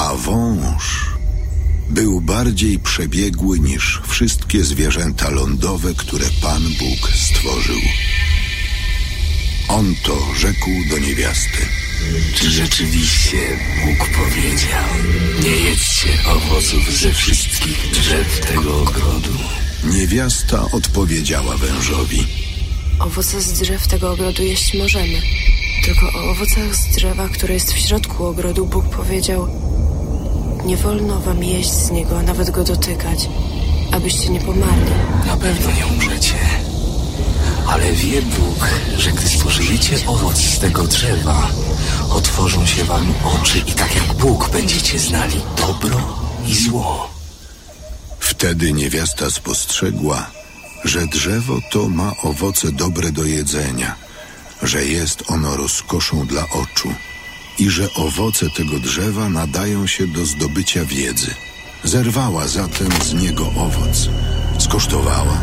A wąż był bardziej przebiegły niż wszystkie zwierzęta lądowe, które Pan Bóg stworzył. On to rzekł do niewiasty. Czy rzeczywiście Bóg powiedział, nie jedzcie owoców ze wszystkich drzew tego ogrodu? Niewiasta odpowiedziała wężowi. Owoce z drzew tego ogrodu jeść możemy. Tylko o owocach z drzewa, które jest w środku ogrodu, Bóg powiedział: Nie wolno wam jeść z niego, a nawet go dotykać, abyście nie pomarli. Na pewno nie umrzecie. Ale wie Bóg, że gdy spożyjecie owoc z tego drzewa, otworzą się wam oczy i tak jak Bóg będziecie znali dobro i zło. Wtedy niewiasta spostrzegła, że drzewo to ma owoce dobre do jedzenia, że jest ono rozkoszą dla oczu i że owoce tego drzewa nadają się do zdobycia wiedzy. Zerwała zatem z niego owoc, skosztowała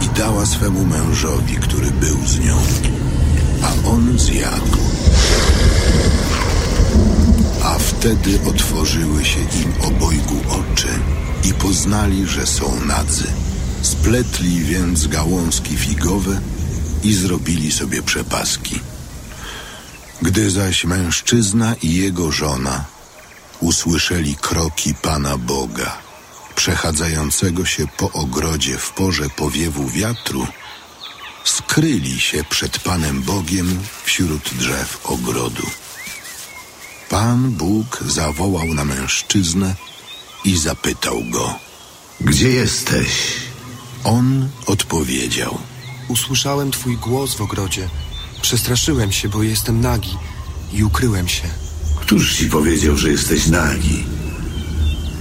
i dała swemu mężowi, który był z nią, a on zjadł. A wtedy otworzyły się im obojgu oczy i poznali, że są nadzy. Spletli więc gałązki figowe i zrobili sobie przepaski. Gdy zaś mężczyzna i jego żona usłyszeli kroki Pana Boga, przechadzającego się po ogrodzie w porze powiewu wiatru, skryli się przed Panem Bogiem wśród drzew ogrodu. Pan Bóg zawołał na mężczyznę i zapytał go. Gdzie jesteś? On odpowiedział. Usłyszałem twój głos w ogrodzie. Przestraszyłem się, bo jestem nagi i ukryłem się. Któż ci powiedział, że jesteś nagi?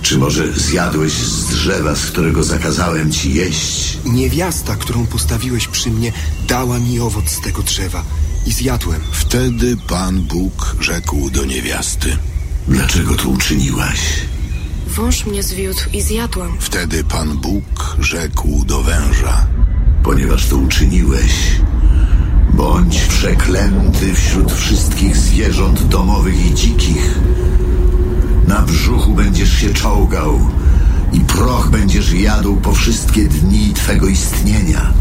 Czy może zjadłeś z drzewa, z którego zakazałem ci jeść? Niewiasta, którą postawiłeś przy mnie, dała mi owoc z tego drzewa i zjadłem. Wtedy Pan Bóg rzekł do niewiasty. Dlaczego to uczyniłaś? Wąż mnie zwiódł i zjadłam. Wtedy Pan Bóg rzekł do węża. Ponieważ to uczyniłeś, bądź przeklęty wśród wszystkich zwierząt domowych i dzikich. Na brzuchu będziesz się czołgał i proch będziesz jadł po wszystkie dni twego istnienia.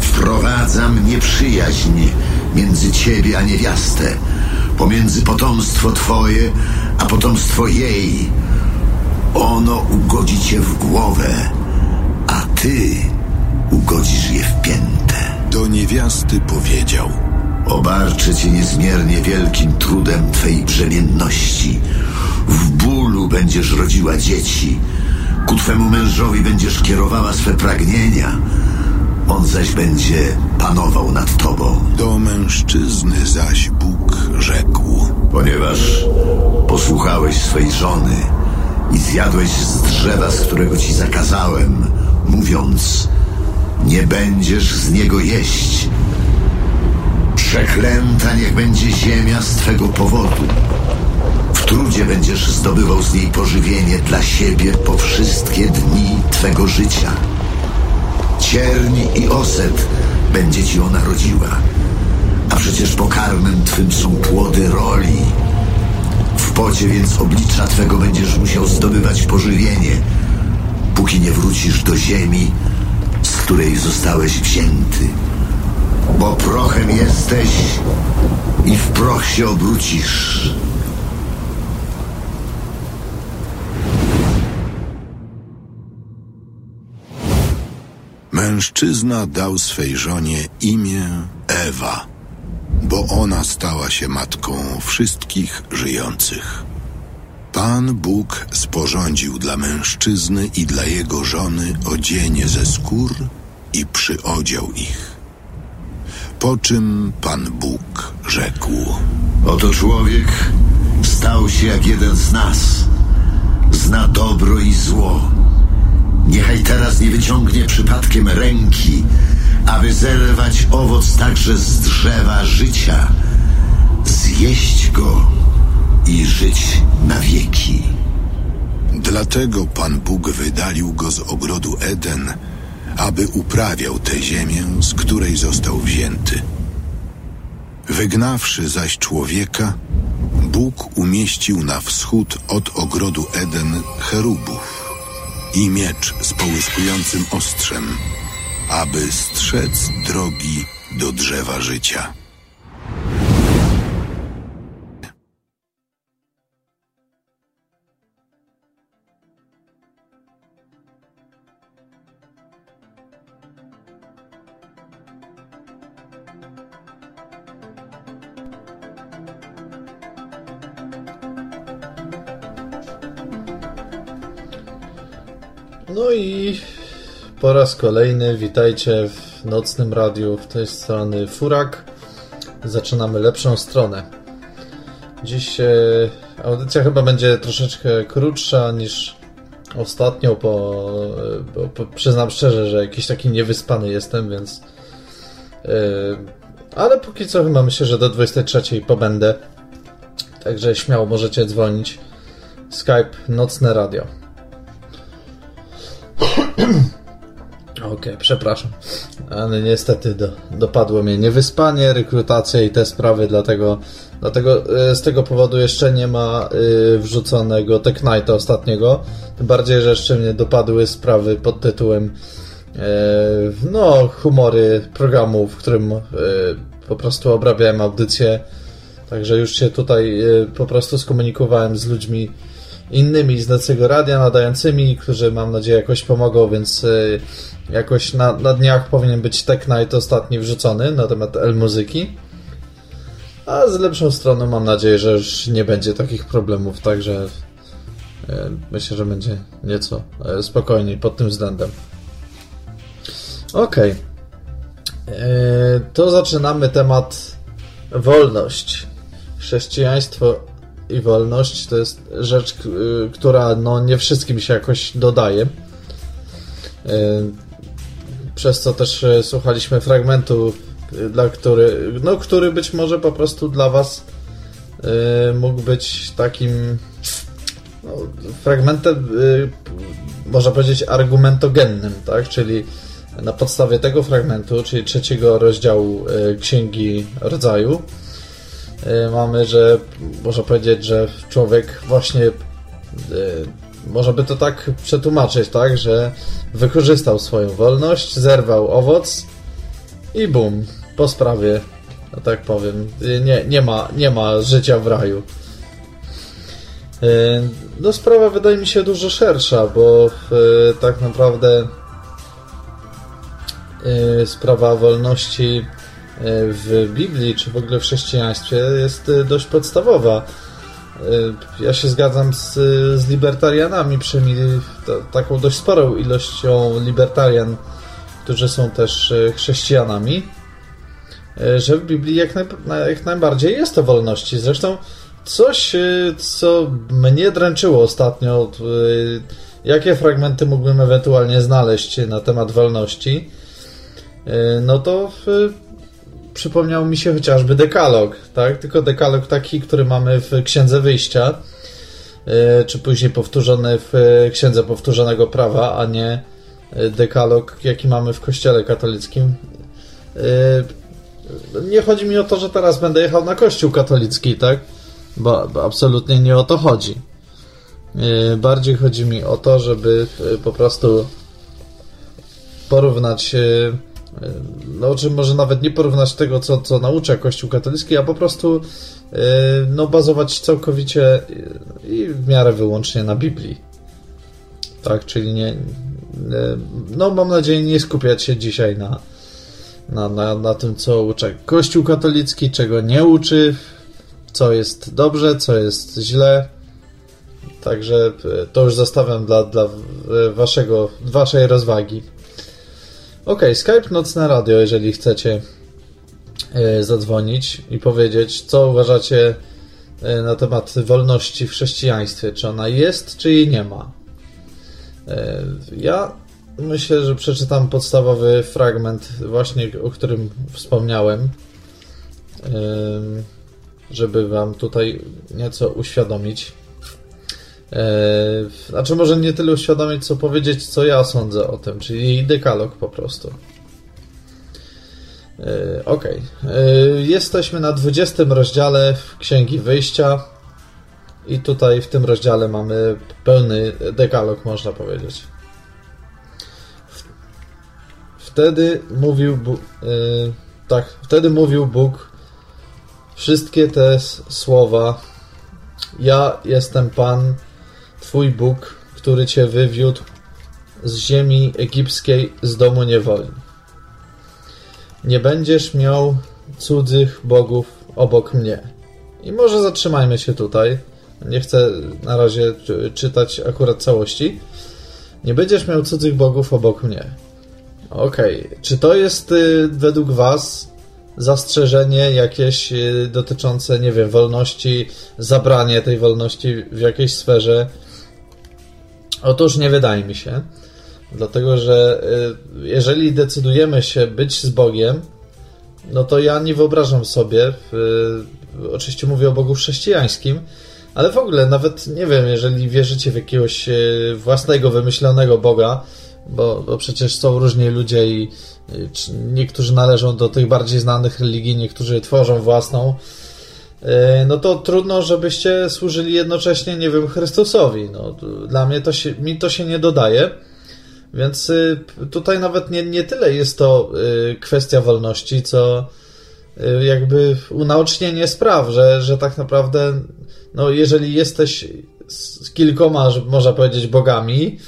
Wprowadzam nieprzyjaźń między ciebie a niewiastę, pomiędzy potomstwo twoje a potomstwo jej. Ono ugodzi cię w głowę, a ty ugodzisz je w piętę. Do niewiasty powiedział. Obarczę cię niezmiernie wielkim trudem twej brzemienności. W bólu będziesz rodziła dzieci. Ku twemu mężowi będziesz kierowała swe pragnienia. On zaś będzie panował nad tobą. Do mężczyzny zaś Bóg rzekł. Ponieważ posłuchałeś swej żony i zjadłeś z drzewa, z którego ci zakazałem, mówiąc, nie będziesz z niego jeść. Przeklęta niech będzie ziemia z twego powodu. W trudzie będziesz zdobywał z niej pożywienie dla siebie po wszystkie dni twego życia. Cierni i oset będzie ci ona rodziła, a przecież pokarmem twym są płody roli. W pocie więc oblicza twego będziesz musiał zdobywać pożywienie, póki nie wrócisz do ziemi, z której zostałeś wzięty. Bo prochem jesteś i w proch się obrócisz. Mężczyzna dał swej żonie imię Ewa, bo ona stała się matką wszystkich żyjących. Pan Bóg sporządził dla mężczyzny i dla jego żony odzienie ze skór i przyodział ich. Po czym Pan Bóg rzekł: Oto człowiek stał się jak jeden z nas. Zna dobro i zło. Niechaj teraz nie wyciągnie przypadkiem ręki, aby zerwać owoc także z drzewa życia, zjeść go i żyć na wieki. Dlatego Pan Bóg wydalił go z ogrodu Eden, aby uprawiał tę ziemię, z której został wzięty. Wygnawszy zaś człowieka, Bóg umieścił na wschód od ogrodu Eden cherubów i miecz z połyskującym ostrzem, aby strzec drogi do drzewa życia. No i po raz kolejny witajcie w nocnym radiu w tej strony Furak. Zaczynamy lepszą stronę. Dziś e, audycja chyba będzie troszeczkę krótsza niż ostatnio, bo, bo, bo przyznam szczerze, że jakiś taki niewyspany jestem, więc e, ale póki co chyba myślę, że do 23 pobędę. Także śmiało możecie dzwonić. Skype Nocne Radio. Okay, przepraszam. Ale niestety do, dopadło mnie niewyspanie, rekrutacja i te sprawy, dlatego, dlatego e, z tego powodu jeszcze nie ma y, wrzuconego Tech Knighta ostatniego. Tym bardziej, że jeszcze mnie dopadły sprawy pod tytułem y, no, humory programu, w którym y, po prostu obrabiałem audycję. Także już się tutaj po prostu skomunikowałem z ludźmi innymi z Nocego Radia nadającymi, którzy mam nadzieję jakoś pomogą, więc y, jakoś na, na dniach powinien być Tech Night ostatni wrzucony na temat L-muzyki. A z lepszą stroną mam nadzieję, że już nie będzie takich problemów, także y, myślę, że będzie nieco y, spokojniej pod tym względem. Okej. Okay. To zaczynamy temat wolność. Chrześcijaństwo i wolność to jest rzecz, y, która no, nie wszystkim się jakoś dodaje. Y, przez co też y, słuchaliśmy fragmentu, dla który, no, który być może po prostu dla Was mógł być takim no, fragmentem, można powiedzieć, argumentogennym, tak? Czyli na podstawie tego fragmentu, czyli trzeciego rozdziału Księgi Rodzaju, mamy, że można powiedzieć, że człowiek właśnie y, można by to tak przetłumaczyć, tak, że wykorzystał swoją wolność, zerwał owoc i bum, po sprawie, no tak powiem, y, nie, nie, ma, nie ma życia w raju. No sprawa wydaje mi się dużo szersza, bo tak naprawdę sprawa wolności w Biblii, czy w ogóle w chrześcijaństwie jest y, dość podstawowa. Y, ja się zgadzam z, z libertarianami, przynajmniej taką dość sporą ilością libertarian, którzy są też y, chrześcijanami, że w Biblii jak, naj, jak najbardziej jest to wolności. Zresztą coś, co mnie dręczyło ostatnio, jakie fragmenty mógłbym ewentualnie znaleźć na temat wolności, no to przypomniał mi się chociażby dekalog, tak? Tylko dekalog taki, który mamy w Księdze Wyjścia, e, czy później powtórzony w e, Księdze Powtórzonego Prawa, a nie e, dekalog, jaki mamy w Kościele katolickim. Nie chodzi mi o to, że teraz będę jechał na Kościół katolicki, tak? Bo absolutnie nie o to chodzi. Bardziej chodzi mi o to, żeby po prostu porównać no, czy może nawet nie porównać tego, co, co naucza Kościół katolicki, a po prostu e, no, bazować całkowicie i w miarę wyłącznie na Biblii. Tak, czyli nie, no mam nadzieję nie skupiać się dzisiaj na, na, na, na tym, co uczy Kościół katolicki, czego nie uczy, co jest dobrze, co jest źle. Także e, to już zostawiam dla, dla waszego, waszej rozwagi. Ok, Skype Nocne Radio, jeżeli chcecie e, zadzwonić i powiedzieć, co uważacie e, na temat wolności w chrześcijaństwie. Czy ona jest, czy jej nie ma. E, ja myślę, że przeczytam podstawowy fragment, właśnie o którym wspomniałem, żeby Wam tutaj nieco uświadomić. Eee, znaczy może nie tyle uświadomić, co powiedzieć, co ja sądzę o tym, czyli dekalog po prostu. Eee, ok. Eee, jesteśmy na 20 rozdziale Księgi Wyjścia. I tutaj w tym rozdziale mamy pełny dekalog, można powiedzieć. Wtedy mówił Bóg, tak, wtedy mówił Bóg wszystkie te słowa. Ja jestem Pan, Twój Bóg, który Cię wywiódł z ziemi egipskiej, z domu niewoli. Nie będziesz miał cudzych bogów obok mnie. I może zatrzymajmy się tutaj. Nie chcę na razie czytać akurat całości. Nie będziesz miał cudzych bogów obok mnie. Okej. Okay. Czy to jest y, według Was zastrzeżenie jakieś y, dotyczące, nie wiem, wolności, zabranie tej wolności w jakiejś sferze? Otóż nie wydaje mi się. Dlatego, że y, jeżeli decydujemy się być z Bogiem, no to ja nie wyobrażam sobie, oczywiście mówię o Bogu chrześcijańskim, ale w ogóle nawet nie wiem, jeżeli wierzycie w jakiegoś własnego, wymyślonego Boga, bo, bo przecież są różni ludzie i niektórzy należą do tych bardziej znanych religii, niektórzy tworzą własną, no to trudno, żebyście służyli jednocześnie, nie wiem, Chrystusowi. No, dla mnie to się, mi to się nie dodaje. Więc y, tutaj nawet nie, nie tyle jest to y, kwestia wolności, co y, jakby unaocznienie spraw, że, że tak naprawdę, no jeżeli jesteś z kilkoma, można powiedzieć, bogami,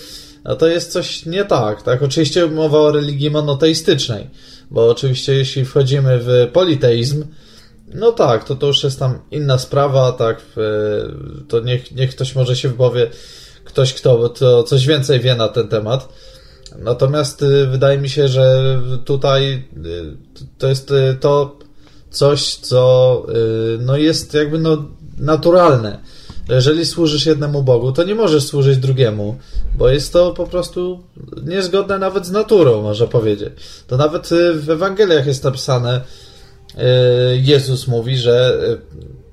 no to jest coś nie tak, tak? Oczywiście mowa o religii monoteistycznej, bo oczywiście jeśli wchodzimy w politeizm, no tak, to to już jest tam inna sprawa, tak? To niech, niech ktoś może się wypowie, ktoś, kto to coś więcej wie na ten temat. Natomiast y, wydaje mi się, że tutaj y, to jest y, to coś, co no jest jakby no naturalne jeżeli służysz jednemu Bogu, to nie możesz służyć drugiemu, bo jest to po prostu niezgodne nawet z naturą, można powiedzieć. To nawet w Ewangeliach jest napisane, Jezus mówi, że y,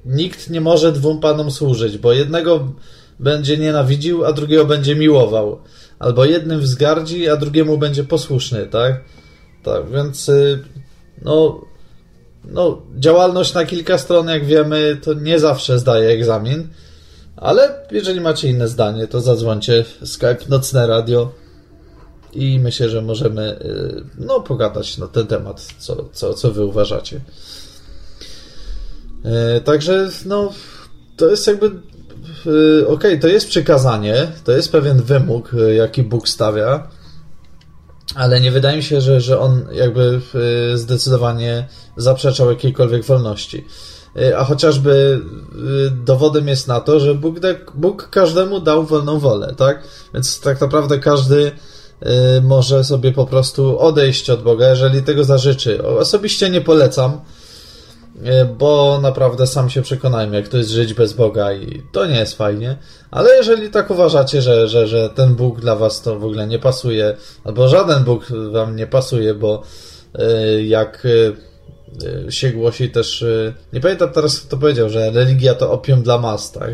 nikt nie może dwóm panom służyć, bo jednego będzie nienawidził, a drugiego będzie miłował. Albo jednym wzgardzi, a drugiemu będzie posłuszny, tak? Tak, więc no, no, działalność na kilka stron, jak wiemy, to nie zawsze zdaje egzamin. Ale jeżeli macie inne zdanie, to zadzwońcie Skype Nocne Radio i myślę, że możemy y, no, pogadać na ten temat, co, co, co wy uważacie. E, także, no, to jest jakby. Y, ok, to jest przykazanie, to jest pewien wymóg, y, jaki Bóg stawia, ale nie wydaje mi się, że, że on jakby zdecydowanie zaprzeczał jakiejkolwiek wolności. Y, a chociażby y, dowodem jest na to, że Bóg, Bóg każdemu dał wolną wolę, tak? Więc tak naprawdę każdy y, może sobie po prostu odejść od Boga, jeżeli tego zażyczy. Osobiście nie polecam, bo naprawdę sam się przekonajmy, jak to jest żyć bez Boga i to nie jest fajnie. Ale jeżeli tak uważacie, że, że, że ten Bóg dla was to w ogóle nie pasuje, albo żaden Bóg wam nie pasuje, bo jak Y, się głosi też, y, nie pamiętam teraz kto to powiedział, że religia to opium dla mas, tak?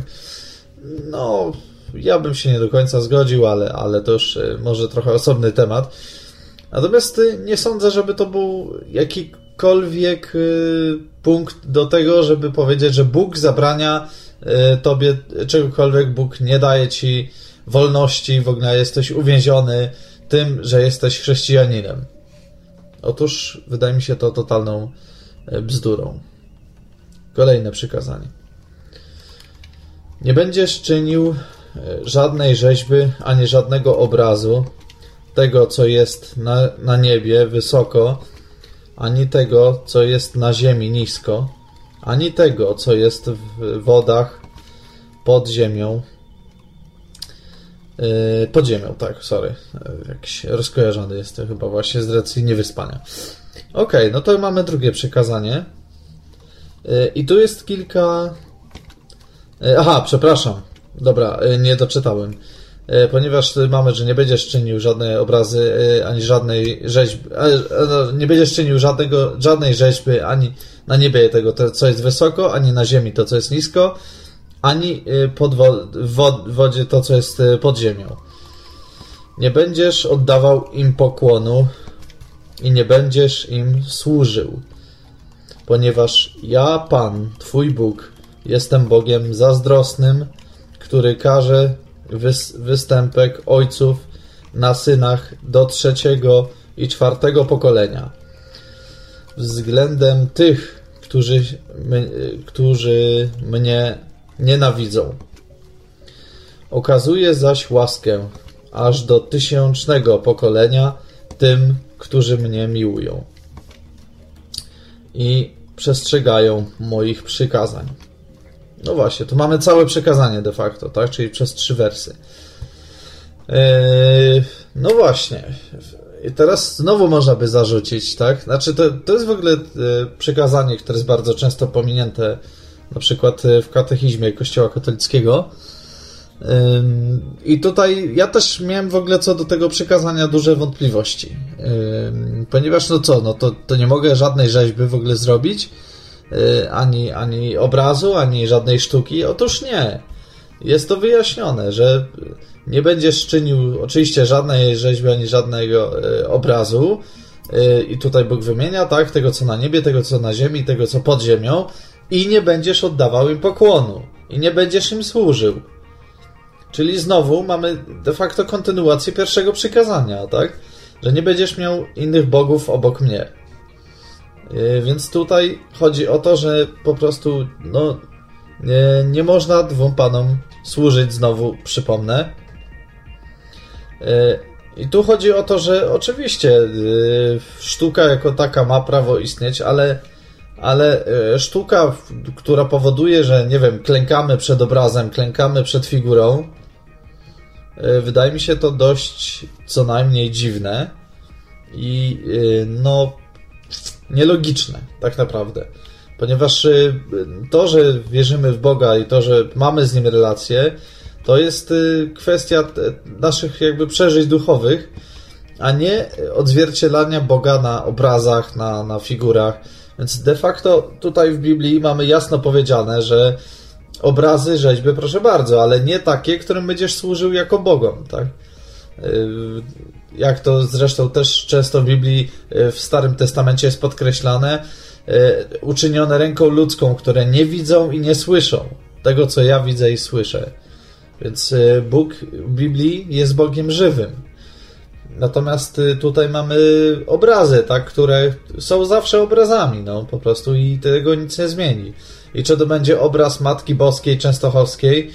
No, ja bym się nie do końca zgodził, ale, ale to już y, może trochę osobny temat. Natomiast nie sądzę, żeby to był jakikolwiek punkt do tego, żeby powiedzieć, że Bóg zabrania tobie czegokolwiek, Bóg nie daje ci wolności, w ogóle jesteś uwięziony tym, że jesteś chrześcijaninem. Otóż wydaje mi się to totalną e, bzdurą. Kolejne przykazanie. Nie będziesz czynił e, żadnej rzeźby ani żadnego obrazu tego, co jest na, na niebie wysoko, ani tego, co jest na ziemi nisko, ani tego, co jest w wodach pod ziemią, Yy, pod ziemią, tak, sorry. Yy, jakiś rozkojarzony jest to chyba właśnie z racji niewyspania. Ok, no to mamy drugie przekazanie. I tu jest kilka. Aha, przepraszam. Dobra, nie doczytałem. Ponieważ mamy, że nie będziesz czynił żadnej obrazy, ani żadnej rzeźby, no, nie będziesz czynił żadnego, żadnej rzeźby, ani na niebie tego, to, co jest wysoko, ani na ziemi to, co jest nisko, ani y, pod wo wodzie to, co jest y, pod ziemią. Nie będziesz oddawał im pokłonu i nie będziesz im służył, ponieważ ja, Pan, Twój Bóg, jestem Bogiem zazdrosnym, który każe wys występek ojców na synach do trzeciego i czwartego pokolenia. Względem tych, którzy, my, którzy mnie nienawidzą. Okazuje zaś łaskę aż do tysiącznego pokolenia tym, którzy mnie miłują i przestrzegają moich przykazań. No właśnie, tu mamy całe przekazanie de facto, tak? Czyli przez trzy wersy. Eee, no właśnie. I teraz znowu można by zarzucić, tak? Znaczy, to, to jest w ogóle e, przekazanie, które jest bardzo często pominięte, na przykład e, w katechizmie Kościoła katolickiego. I tutaj ja też miałem w ogóle co do tego przekazania duże wątpliwości. Ponieważ, no co, no to, to nie mogę żadnej rzeźby w ogóle zrobić, ani, ani obrazu, ani żadnej sztuki. Otóż nie. Jest to wyjaśnione, że nie będziesz czynił oczywiście żadnej rzeźby ani żadnego e, obrazu. E, I tutaj Bóg wymienia, tak, tego co na niebie, tego co na ziemi, tego co pod ziemią, i nie będziesz oddawał im pokłonu, i nie będziesz im służył. Czyli znowu mamy de facto kontynuację pierwszego przykazania, tak? Że nie będziesz miał innych bogów obok mnie. E, więc tutaj chodzi o to, że po prostu no, nie, nie można dwóm panom służyć znowu, przypomnę. E, I tu chodzi o to, że oczywiście e, sztuka jako taka ma prawo istnieć, ale, ale sztuka, która powoduje, że nie wiem, klękamy przed obrazem, klękamy przed figurą, wydaje mi się to dość co najmniej dziwne i no nielogiczne, tak naprawdę. Ponieważ to, że wierzymy w Boga i to, że mamy z Nim relację, to jest y, kwestia naszych jakby przeżyć duchowych, a nie odzwierciedlania Boga na obrazach, na, na figurach. Więc de facto tutaj w Biblii mamy jasno powiedziane, że obrazy, rzeźby, proszę bardzo, ale nie takie, którym będziesz służył jako Bogom, tak? Jak to zresztą też często w Biblii y, w Starym Testamencie jest podkreślane, uczynione ręką ludzką, które nie widzą i nie słyszą tego, co ja widzę i słyszę. Więc e, Bóg w Biblii jest Bogiem żywym. Natomiast e, tutaj mamy obrazy, tak, które są zawsze obrazami, no po prostu i tego nic nie zmieni. I czy to będzie obraz Matki Boskiej Częstochowskiej,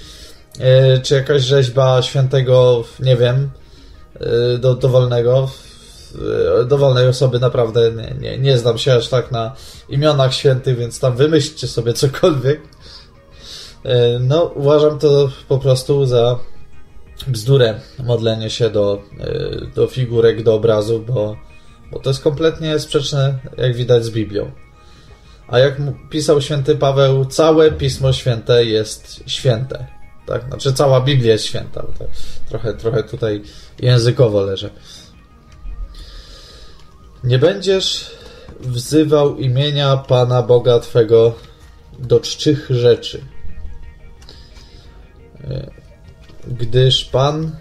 e, czy jakaś rzeźba świętego, nie wiem, do, dowolnego, dowolnej osoby, naprawdę nie, nie, nie znam się aż tak na imionach świętych, więc tam wymyślcie sobie cokolwiek. E, no, uważam to po prostu za bzdurę modlenie się do, do figurek, do obrazu, bo, bo to jest kompletnie sprzeczne, jak widać, z Biblią. A jak pisał święty Paweł, całe Pismo Święte jest święte. Tak? Znaczy, cała Biblia jest święta. Trochę, trochę tutaj językowo leżę. Nie będziesz wzywał imienia Pana Boga Twego do czczych rzeczy gdyż Pan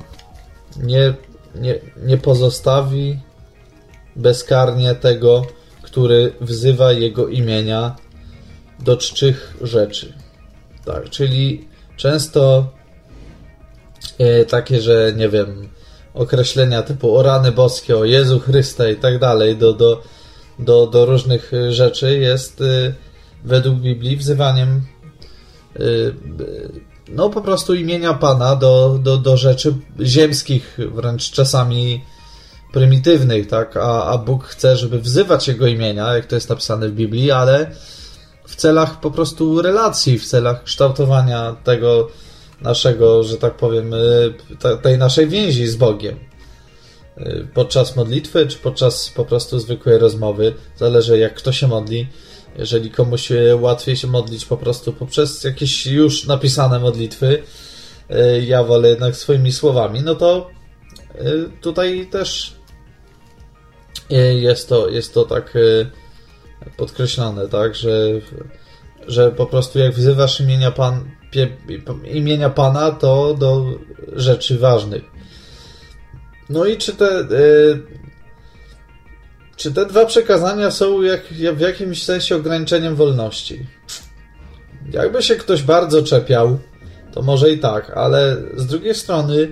nie, nie, nie pozostawi bezkarnie tego, który wzywa Jego imienia do czczych rzeczy. Tak, czyli często e, takie, że nie wiem, określenia typu o rany boskie, o Jezu Chryste i tak dalej do, do, do, do różnych rzeczy jest e, według Biblii wzywaniem e, no po prostu imienia Pana do, do, do rzeczy ziemskich, wręcz czasami prymitywnych, tak? A, a Bóg chce, żeby wzywać Jego imienia, jak to jest napisane w Biblii, ale w celach po prostu relacji, w celach kształtowania tego naszego, że tak powiem, y, tej naszej więzi z Bogiem. Y, podczas modlitwy, czy podczas po prostu zwykłej rozmowy, zależy jak kto się modli jeżeli komuś łatwiej się modlić po prostu poprzez jakieś już napisane modlitwy, ja wolę jednak swoimi słowami, no to tutaj też jest to, jest to tak podkreślone, tak, że, że po prostu jak wzywasz imienia, pan, imienia Pana, to do rzeczy ważnych. No i czy te czy te dwa przekazania są jak, w jakimś sensie ograniczeniem wolności? Jakby się ktoś bardzo czepiał to może i tak, ale z drugiej strony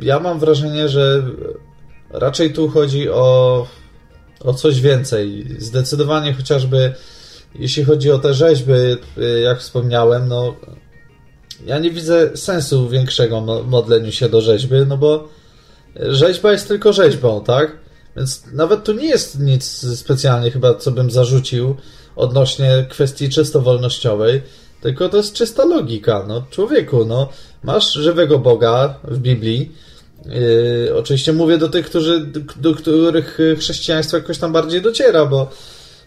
ja mam wrażenie, że raczej tu chodzi o, o coś więcej. Zdecydowanie chociażby jeśli chodzi o te rzeźby, jak wspomniałem, no ja nie widzę sensu większego modleniu się do rzeźby, no bo rzeźba jest tylko rzeźbą, tak? Więc nawet tu nie jest nic specjalnie chyba, co bym zarzucił odnośnie kwestii czysto wolnościowej, tylko to jest czysta logika. No, człowieku, no, masz żywego Boga w Biblii. Yy, oczywiście mówię do tych, którzy, do których chrześcijaństwo jakoś tam bardziej dociera, bo,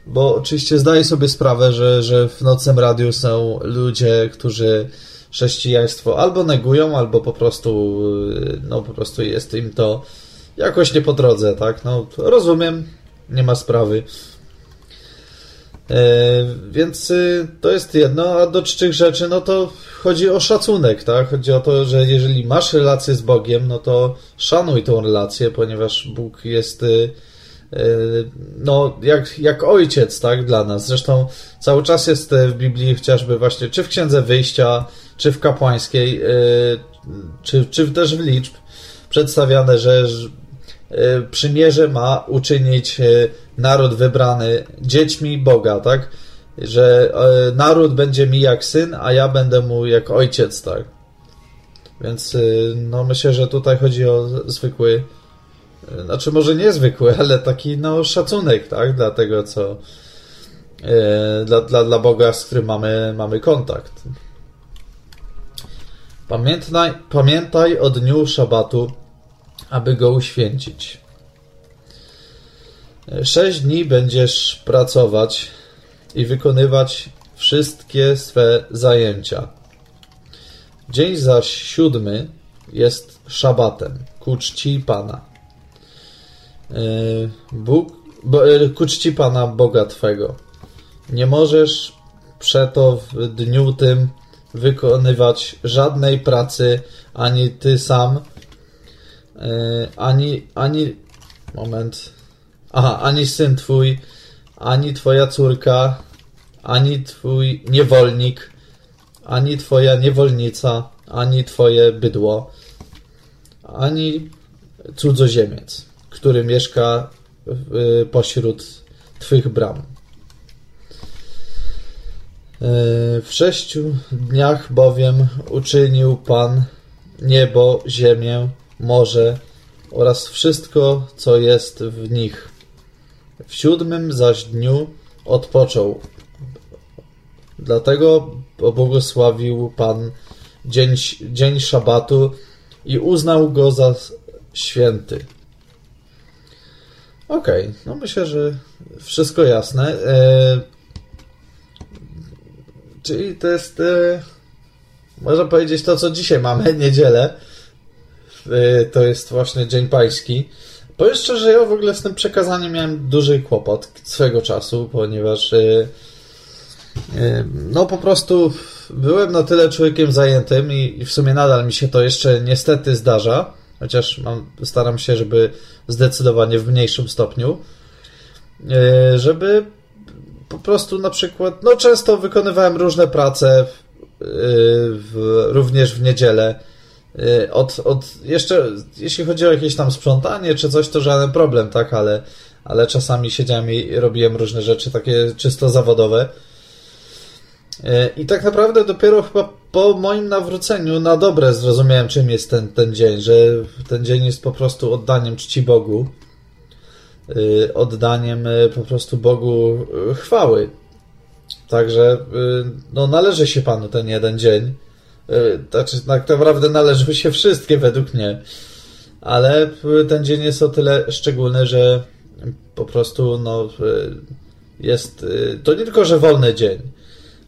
bo oczywiście zdaję sobie sprawę, że, że w Nocnym Radiu są ludzie, którzy chrześcijaństwo albo negują, albo po prostu, yy, no po prostu jest im to jakoś nie po drodze, tak? No, rozumiem, nie ma sprawy. E, więc y, to jest jedno, a do czczych rzeczy, no to chodzi o szacunek, tak? Chodzi o to, że jeżeli masz relację z Bogiem, no to szanuj tą relację, ponieważ Bóg jest y, y, no, jak, jak ojciec, tak, dla nas. Zresztą cały czas jest w Biblii chociażby właśnie, czy w Księdze Wyjścia, czy w Kapłańskiej, czy, czy też w liczb przedstawiane, że E, przymierze ma uczynić e, naród wybrany dziećmi Boga, tak? Że e, naród będzie mi jak syn, a ja będę mu jak ojciec, tak? Więc no myślę, że tutaj chodzi o zwykły, znaczy może niezwykły, ale taki no szacunek, tak? Dla tego, co dla, dla, dla Boga, z którym mamy, mamy kontakt. Pamiętaj, pamiętaj o dniu szabatu, aby go uświęcić. Sześć dni będziesz pracować i wykonywać wszystkie swe zajęcia. Dzień zaś siódmy jest szabatem ku czci Pana. E, Bóg, bo, e, ku czci Pana Boga Twego. Nie możesz przeto w dniu tym wykonywać żadnej pracy, ani ty sam, E, ani, ani, moment, aha, ani syn twój, ani twoja córka, ani twój niewolnik, ani twoja niewolnica, ani twoje bydło, ani cudzoziemiec, który mieszka pośród twych bram. E, w sześciu dniach bowiem uczynił Pan niebo, ziemię, morze oraz wszystko, co jest w nich. W siódmym zaś dniu odpoczął. Dlatego pobłogosławił Pan dzień, dzień szabatu i uznał go za święty. Okej, okay, no myślę, że wszystko jasne. E, czyli to jest, e, można powiedzieć, to co dzisiaj mamy, niedzielę. Y, to jest właśnie Dzień Pański. Powiem szczerze, ja w ogóle z tym przekazaniem miałem duży kłopot swego czasu, ponieważ y, y, no po prostu byłem na tyle człowiekiem zajętym i w sumie nadal mi się to jeszcze niestety zdarza, chociaż mam, staram się, żeby zdecydowanie w mniejszym stopniu, żeby po prostu na przykład, no często wykonywałem różne prace, w, również w niedzielę, Y, od, od jeszcze, jeśli chodzi o jakieś tam sprzątanie czy coś, to żaden problem, tak, ale, ale czasami siedziałem i robiłem różne rzeczy takie czysto zawodowe. Y, I tak naprawdę dopiero chyba po moim nawróceniu na dobre zrozumiałem, czym jest ten, ten dzień, że ten dzień jest po prostu oddaniem czci Bogu, y, oddaniem po prostu Bogu chwały. Także no, należy się Panu ten jeden dzień. Znaczy, tak naprawdę należy się wszystkie według mnie. Ale ten dzień jest o tyle szczególny, że po prostu no, jest. To nie tylko, że wolny dzień,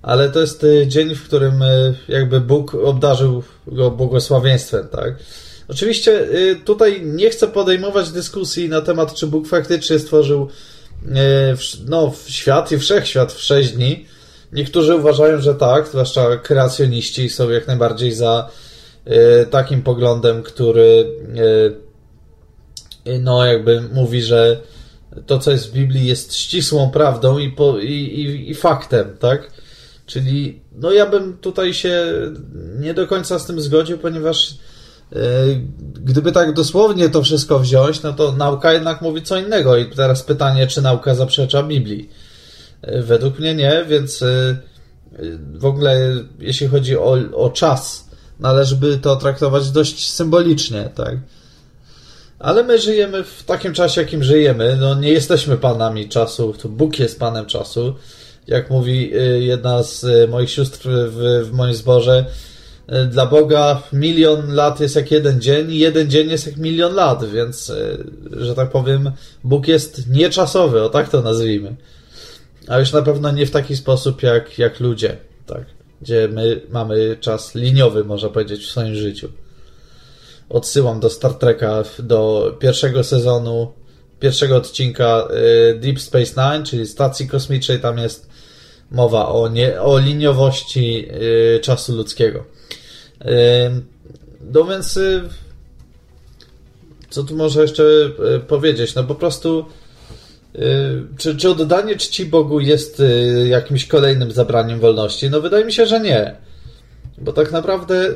ale to jest dzień, w którym jakby Bóg obdarzył go błogosławieństwem, tak? Oczywiście tutaj nie chcę podejmować dyskusji na temat, czy Bóg faktycznie stworzył no, świat i wszechświat w sześć dni, Niektórzy uważają, że tak, zwłaszcza kreacjoniści są jak najbardziej za y, takim poglądem, który y, no jakby mówi, że to, co jest w Biblii, jest ścisłą prawdą i, po, i, i, i faktem, tak? Czyli, no ja bym tutaj się nie do końca z tym zgodził, ponieważ yy, gdyby tak dosłownie to wszystko wziąć, no to nauka jednak mówi co innego. I teraz pytanie, czy nauka zaprzecza Biblii? Yy, według mnie nie, więc yy, w ogóle jeśli chodzi o, o czas, należy by to traktować dość symbolicznie, tak? Ale my żyjemy w takim czasie, jakim żyjemy. No, nie jesteśmy panami czasu, to Bóg jest panem czasu. Jak mówi y, jedna z y, moich sióstr w, w moim zborze, y, dla Boga milion lat jest jak jeden dzień i jeden dzień jest jak milion lat, więc, że tak powiem, Bóg jest nieczasowy, o tak to nazwijmy. A już na pewno nie w taki sposób jak, jak ludzie, tak? Gdzie my mamy czas liniowy, można powiedzieć, w swoim życiu odsyłam do Star Treka, do pierwszego sezonu, pierwszego odcinka Deep Space Nine, czyli stacji kosmicznej. Tam jest mowa o, nie, o liniowości y, czasu ludzkiego. Y, no więc co tu może jeszcze powiedzieć? No po prostu czy, czy oddanie czci Bogu jest jakimś kolejnym zabraniem wolności? No wydaje mi się, że nie. Bo tak naprawdę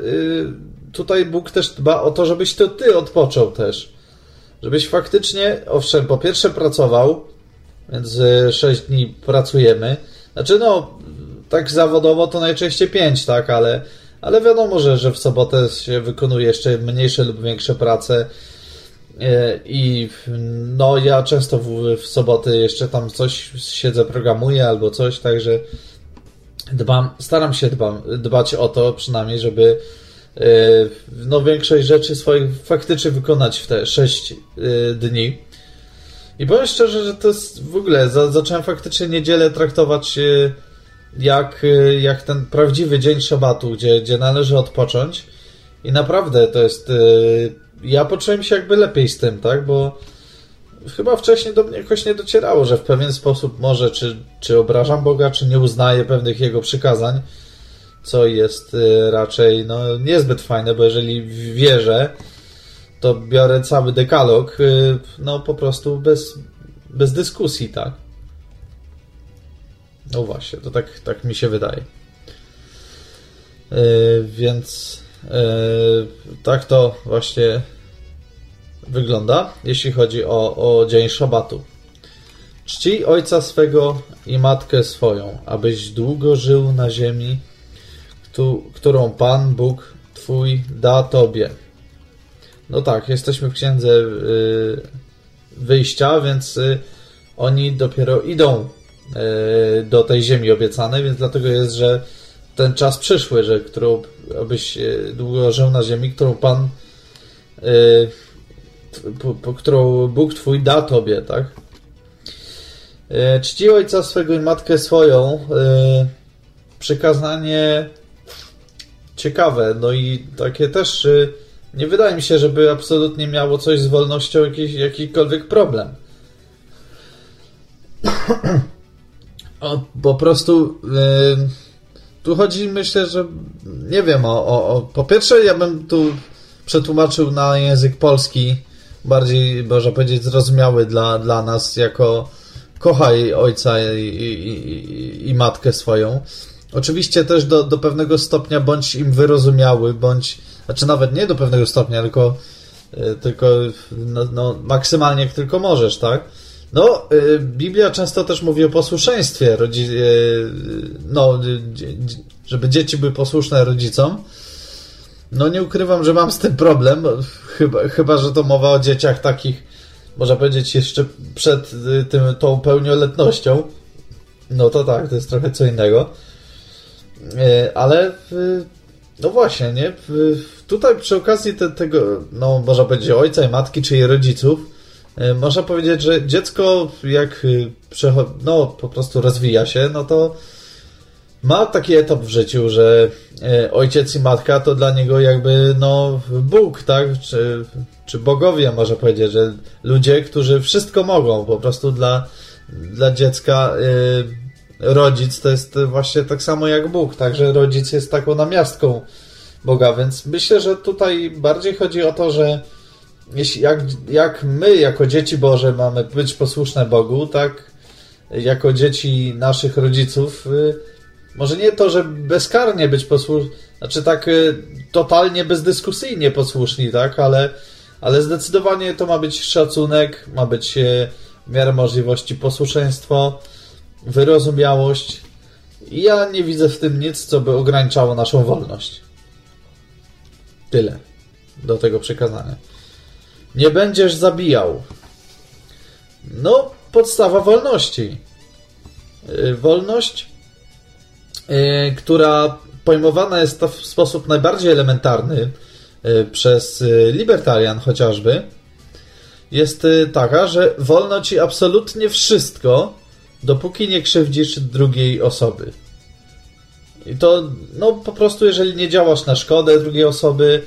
tutaj Bóg też dba o to, żebyś to ty odpoczął też. Żebyś faktycznie, owszem, po pierwsze pracował, więc 6 dni pracujemy. Znaczy, no, tak zawodowo to najczęściej 5, tak, ale, ale wiadomo, że, że w sobotę się wykonuje jeszcze mniejsze lub większe prace. E, I no, ja często w, w soboty jeszcze tam coś siedzę, programuję albo coś, także dbam, staram się dbam, dbać o to przynajmniej, żeby E, no, większość rzeczy swoich faktycznie wykonać w te 6 e, dni. I powiem szczerze, że to jest w ogóle, za, zacząłem faktycznie niedzielę traktować e, jak, jak ten prawdziwy dzień szabatu, gdzie, gdzie należy odpocząć. I naprawdę to jest. Ja poczułem się jakby lepiej z tym, tak? Bo chyba wcześniej do mnie jakoś nie docierało, że w pewien sposób może, czy, czy obrażam Boga, czy nie uznaję pewnych jego przykazań co jest y, raczej no, niezbyt fajne, bo jeżeli wierzę, to biorę cały dekalog, y, no po prostu bez, bez dyskusji, tak? No właśnie, to tak, tak mi się wydaje. Yy, więc yy, tak to właśnie wygląda, jeśli chodzi o, o dzień szabatu. Czci ojca swego i matkę swoją, abyś długo żył na ziemi którą Pan Bóg Twój da Tobie. No tak, jesteśmy w księdze y, wyjścia, więc y, oni dopiero idą y, do tej ziemi obiecanej, więc dlatego jest, że ten czas przyszły, że którą, abyś długo żył na ziemi, którą Pan, którą Bóg Twój da Tobie, tak? Czci ojca swego i matkę swoją. Przykazanie ciekawe. No i takie też nie wydaje mi się, żeby absolutnie miało coś z wolnością jakiś, jakikolwiek problem. o, po prostu yy, tu chodzi, myślę, że nie wiem, o, o, o, po pierwsze ja bym tu przetłumaczył na język polski bardziej, można powiedzieć, zrozumiały dla, dla nas jako kochaj ojca i, i, i, matkę swoją. Oczywiście też do, do pewnego stopnia bądź im wyrozumiały, bądź, znaczy nawet nie do pewnego stopnia, tylko, e, tylko no, no, maksymalnie jak tylko możesz, tak? No, e, Biblia często też mówi o posłuszeństwie, rodzi, e, no, żeby dzieci były posłuszne rodzicom. No, nie ukrywam, że mam z tym problem, chyba, chyba że to mowa o dzieciach takich, można powiedzieć, jeszcze przed tym, tą pełnioletnością. No to tak, to jest trochę co innego. Ale no właśnie, nie? Tutaj przy okazji te, tego, no można powiedzieć ojca i matki, czy jej rodziców, e, można powiedzieć, że dziecko jak e, no po prostu rozwija się, no to ma taki etap w życiu, że ojciec i matka to dla niego jakby no Bóg, tak? Czy, czy bogowie, można powiedzieć, że ludzie, którzy wszystko mogą, po prostu dla, dla dziecka rodzic to jest właśnie tak samo jak Bóg, także rodzic jest taką namiastką Boga, więc myślę, że tutaj bardziej chodzi o to, że jeśli, jak, jak my jako dzieci Boże mamy być posłuszne Bogu, tak jako dzieci naszych rodziców, y, może nie to, że bezkarnie być posłuszni, znaczy tak y, totalnie bezdyskusyjnie posłuszni, tak, ale, ale zdecydowanie to ma być szacunek, ma być y, w miarę możliwości posłuszeństwo, wyrozumiałość. I ja nie widzę w tym nic, co by ograniczało naszą wolność. Tyle do tego przekazania. Nie będziesz zabijał. No, podstawa wolności. Yy, wolność, yy, która pojmowana jest w sposób najbardziej elementarny yy, przez libertarian chociażby, jest taka, że wolno ci absolutnie wszystko, dopóki nie krzywdzisz drugiej osoby. I to, no po prostu, jeżeli nie działasz na szkodę drugiej osoby,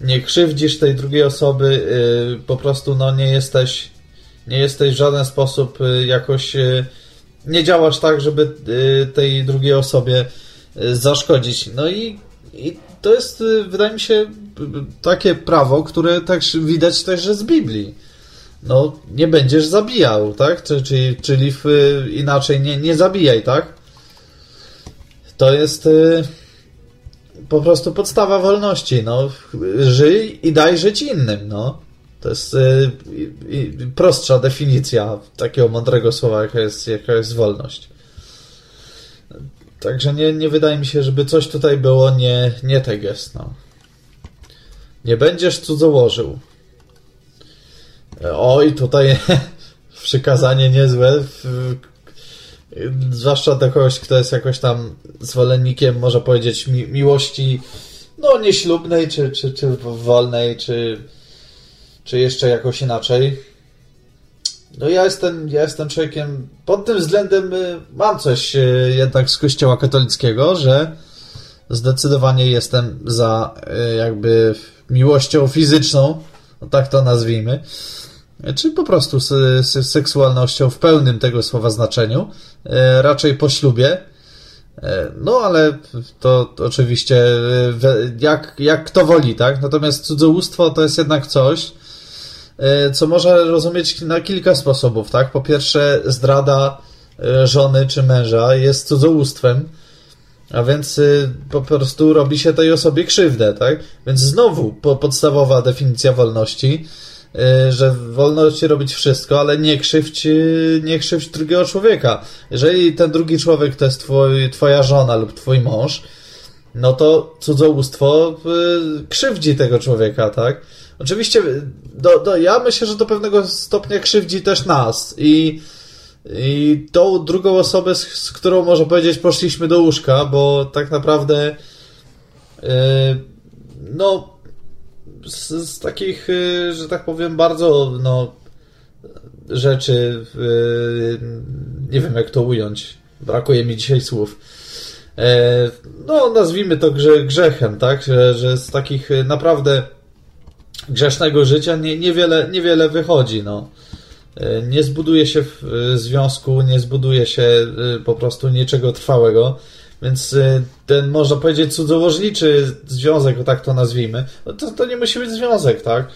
nie krzywdzisz tej drugiej osoby, yy, po prostu, no nie jesteś, nie jesteś w żaden sposób yy, jakoś, yy, nie działasz tak, żeby y, tej drugiej osobie y, zaszkodzić. No i, i to jest, y, wydaje mi się, takie prawo, które też widać też z Biblii no nie będziesz zabijał, tak? Czyli, czyli w, inaczej nie, nie zabijaj, tak? To jest y, po prostu podstawa wolności, no. Żyj i daj żyć innym, no. To jest y, y, prostsza definicja takiego mądrego słowa, jaka jest, jaka jest wolność. Także nie, nie wydaje mi się, żeby coś tutaj było nie, nie tak jest, no. Nie będziesz cudzołożył. Oj, tutaj przykazanie niezłe. Zwłaszcza do kogoś, kto jest jakoś tam zwolennikiem, może powiedzieć, mi miłości no nieślubnej, czy, czy, czy wolnej, czy, czy jeszcze jakoś inaczej. No ja jestem, ja jestem człowiekiem, pod tym względem y, mam coś y, jednak z kościoła katolickiego, że zdecydowanie jestem za y, jakby miłością fizyczną, no tak to nazwijmy czy po prostu seksualnością w pełnym tego słowa znaczeniu, e, raczej po ślubie. E, no, ale to, oczywiście e, jak, jak kto woli, tak? Natomiast cudzołóstwo to jest jednak coś, co można rozumieć na kilka sposobów, tak? Po pierwsze, zdrada żony czy męża jest cudzołóstwem, a więc po prostu robi się tej osobie krzywdę, tak? Więc znowu podstawowa definicja wolności że wolno ci robić wszystko, ale nie krzywdź, y, nie krzywdź drugiego człowieka. Jeżeli ten drugi człowiek to jest twoj, twoja żona lub twój mąż, no to cudzołóstwo y, krzywdzi tego człowieka, tak? Oczywiście, do, do, ja myślę, że do pewnego stopnia krzywdzi też nas i, i tą drugą osobę, z, z którą można powiedzieć poszliśmy do łóżka, bo tak naprawdę yy, no z, z takich, y, że tak powiem, bardzo no, rzeczy, y, nie wiem jak to ująć, brakuje mi dzisiaj słów. E, no, nazwijmy to grze, grzechem, tak? Że, że z takich y, naprawdę grzesznego życia nie, niewiele, niewiele wychodzi. No. E, nie zbuduje się w związku, nie zbuduje się po prostu niczego trwałego. Więc y, ten, można powiedzieć, cudzołożniczy związek, tak to nazwijmy, no to, to nie musi być związek, tak?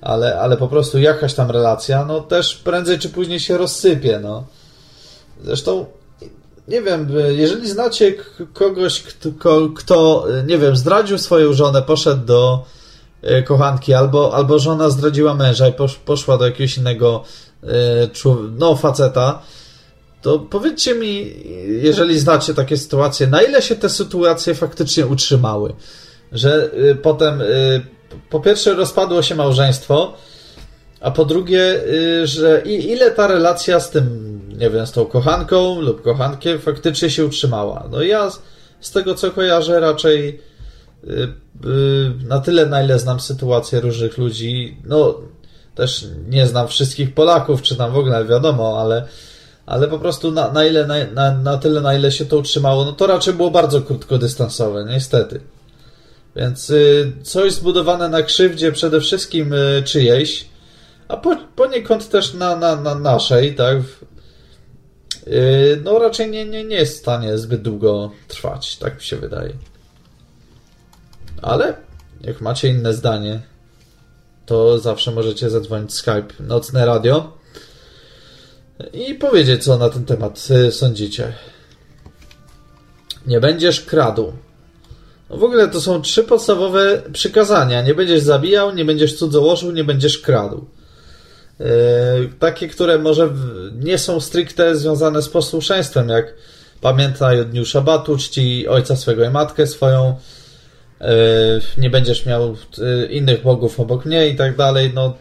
Ale, ale po prostu jakaś tam relacja, no też prędzej czy później się rozsypie, no. Zresztą, nie wiem, jeżeli znacie kogoś, kto, kto nie wiem, zdradził swoją żonę, poszedł do y, kochanki, albo, albo żona zdradziła męża i poszła do jakiegoś innego y, no, faceta, to powiedzcie mi, jeżeli znacie takie sytuacje, na ile się te sytuacje faktycznie utrzymały? Że y, potem, y, po pierwsze, rozpadło się małżeństwo, a po drugie, y, że i, ile ta relacja z tym, nie wiem, z tą kochanką lub kochankiem faktycznie się utrzymała. No ja z, z tego co kojarzę, raczej y, y, na tyle, na ile znam sytuację różnych ludzi, no też nie znam wszystkich Polaków, czy tam w ogóle wiadomo, ale ale po prostu na, na, ile, na, na, na tyle, na ile się to utrzymało, no to raczej było bardzo krótkodystansowe, niestety. Więc y, coś zbudowane na krzywdzie przede wszystkim y, czyjejś, a po, poniekąd też na, na, na naszej, tak? Y, no raczej nie, nie, nie jest w stanie zbyt długo trwać, tak mi się wydaje. Ale jak macie inne zdanie, to zawsze możecie zadzwonić Skype Nocne Radio i powiedzieć, co na ten temat y, sądzicie. Nie będziesz kradł. No w ogóle to są trzy podstawowe przykazania. Nie będziesz zabijał, nie będziesz cudzołożył, nie będziesz kradł. Yy, takie, które może nie są stricte związane z posłuszeństwem, jak pamiętaj o dniu szabatu, czci ojca swego i matkę swoją, yy, nie będziesz miał yy, innych bogów obok mnie i tak dalej. No,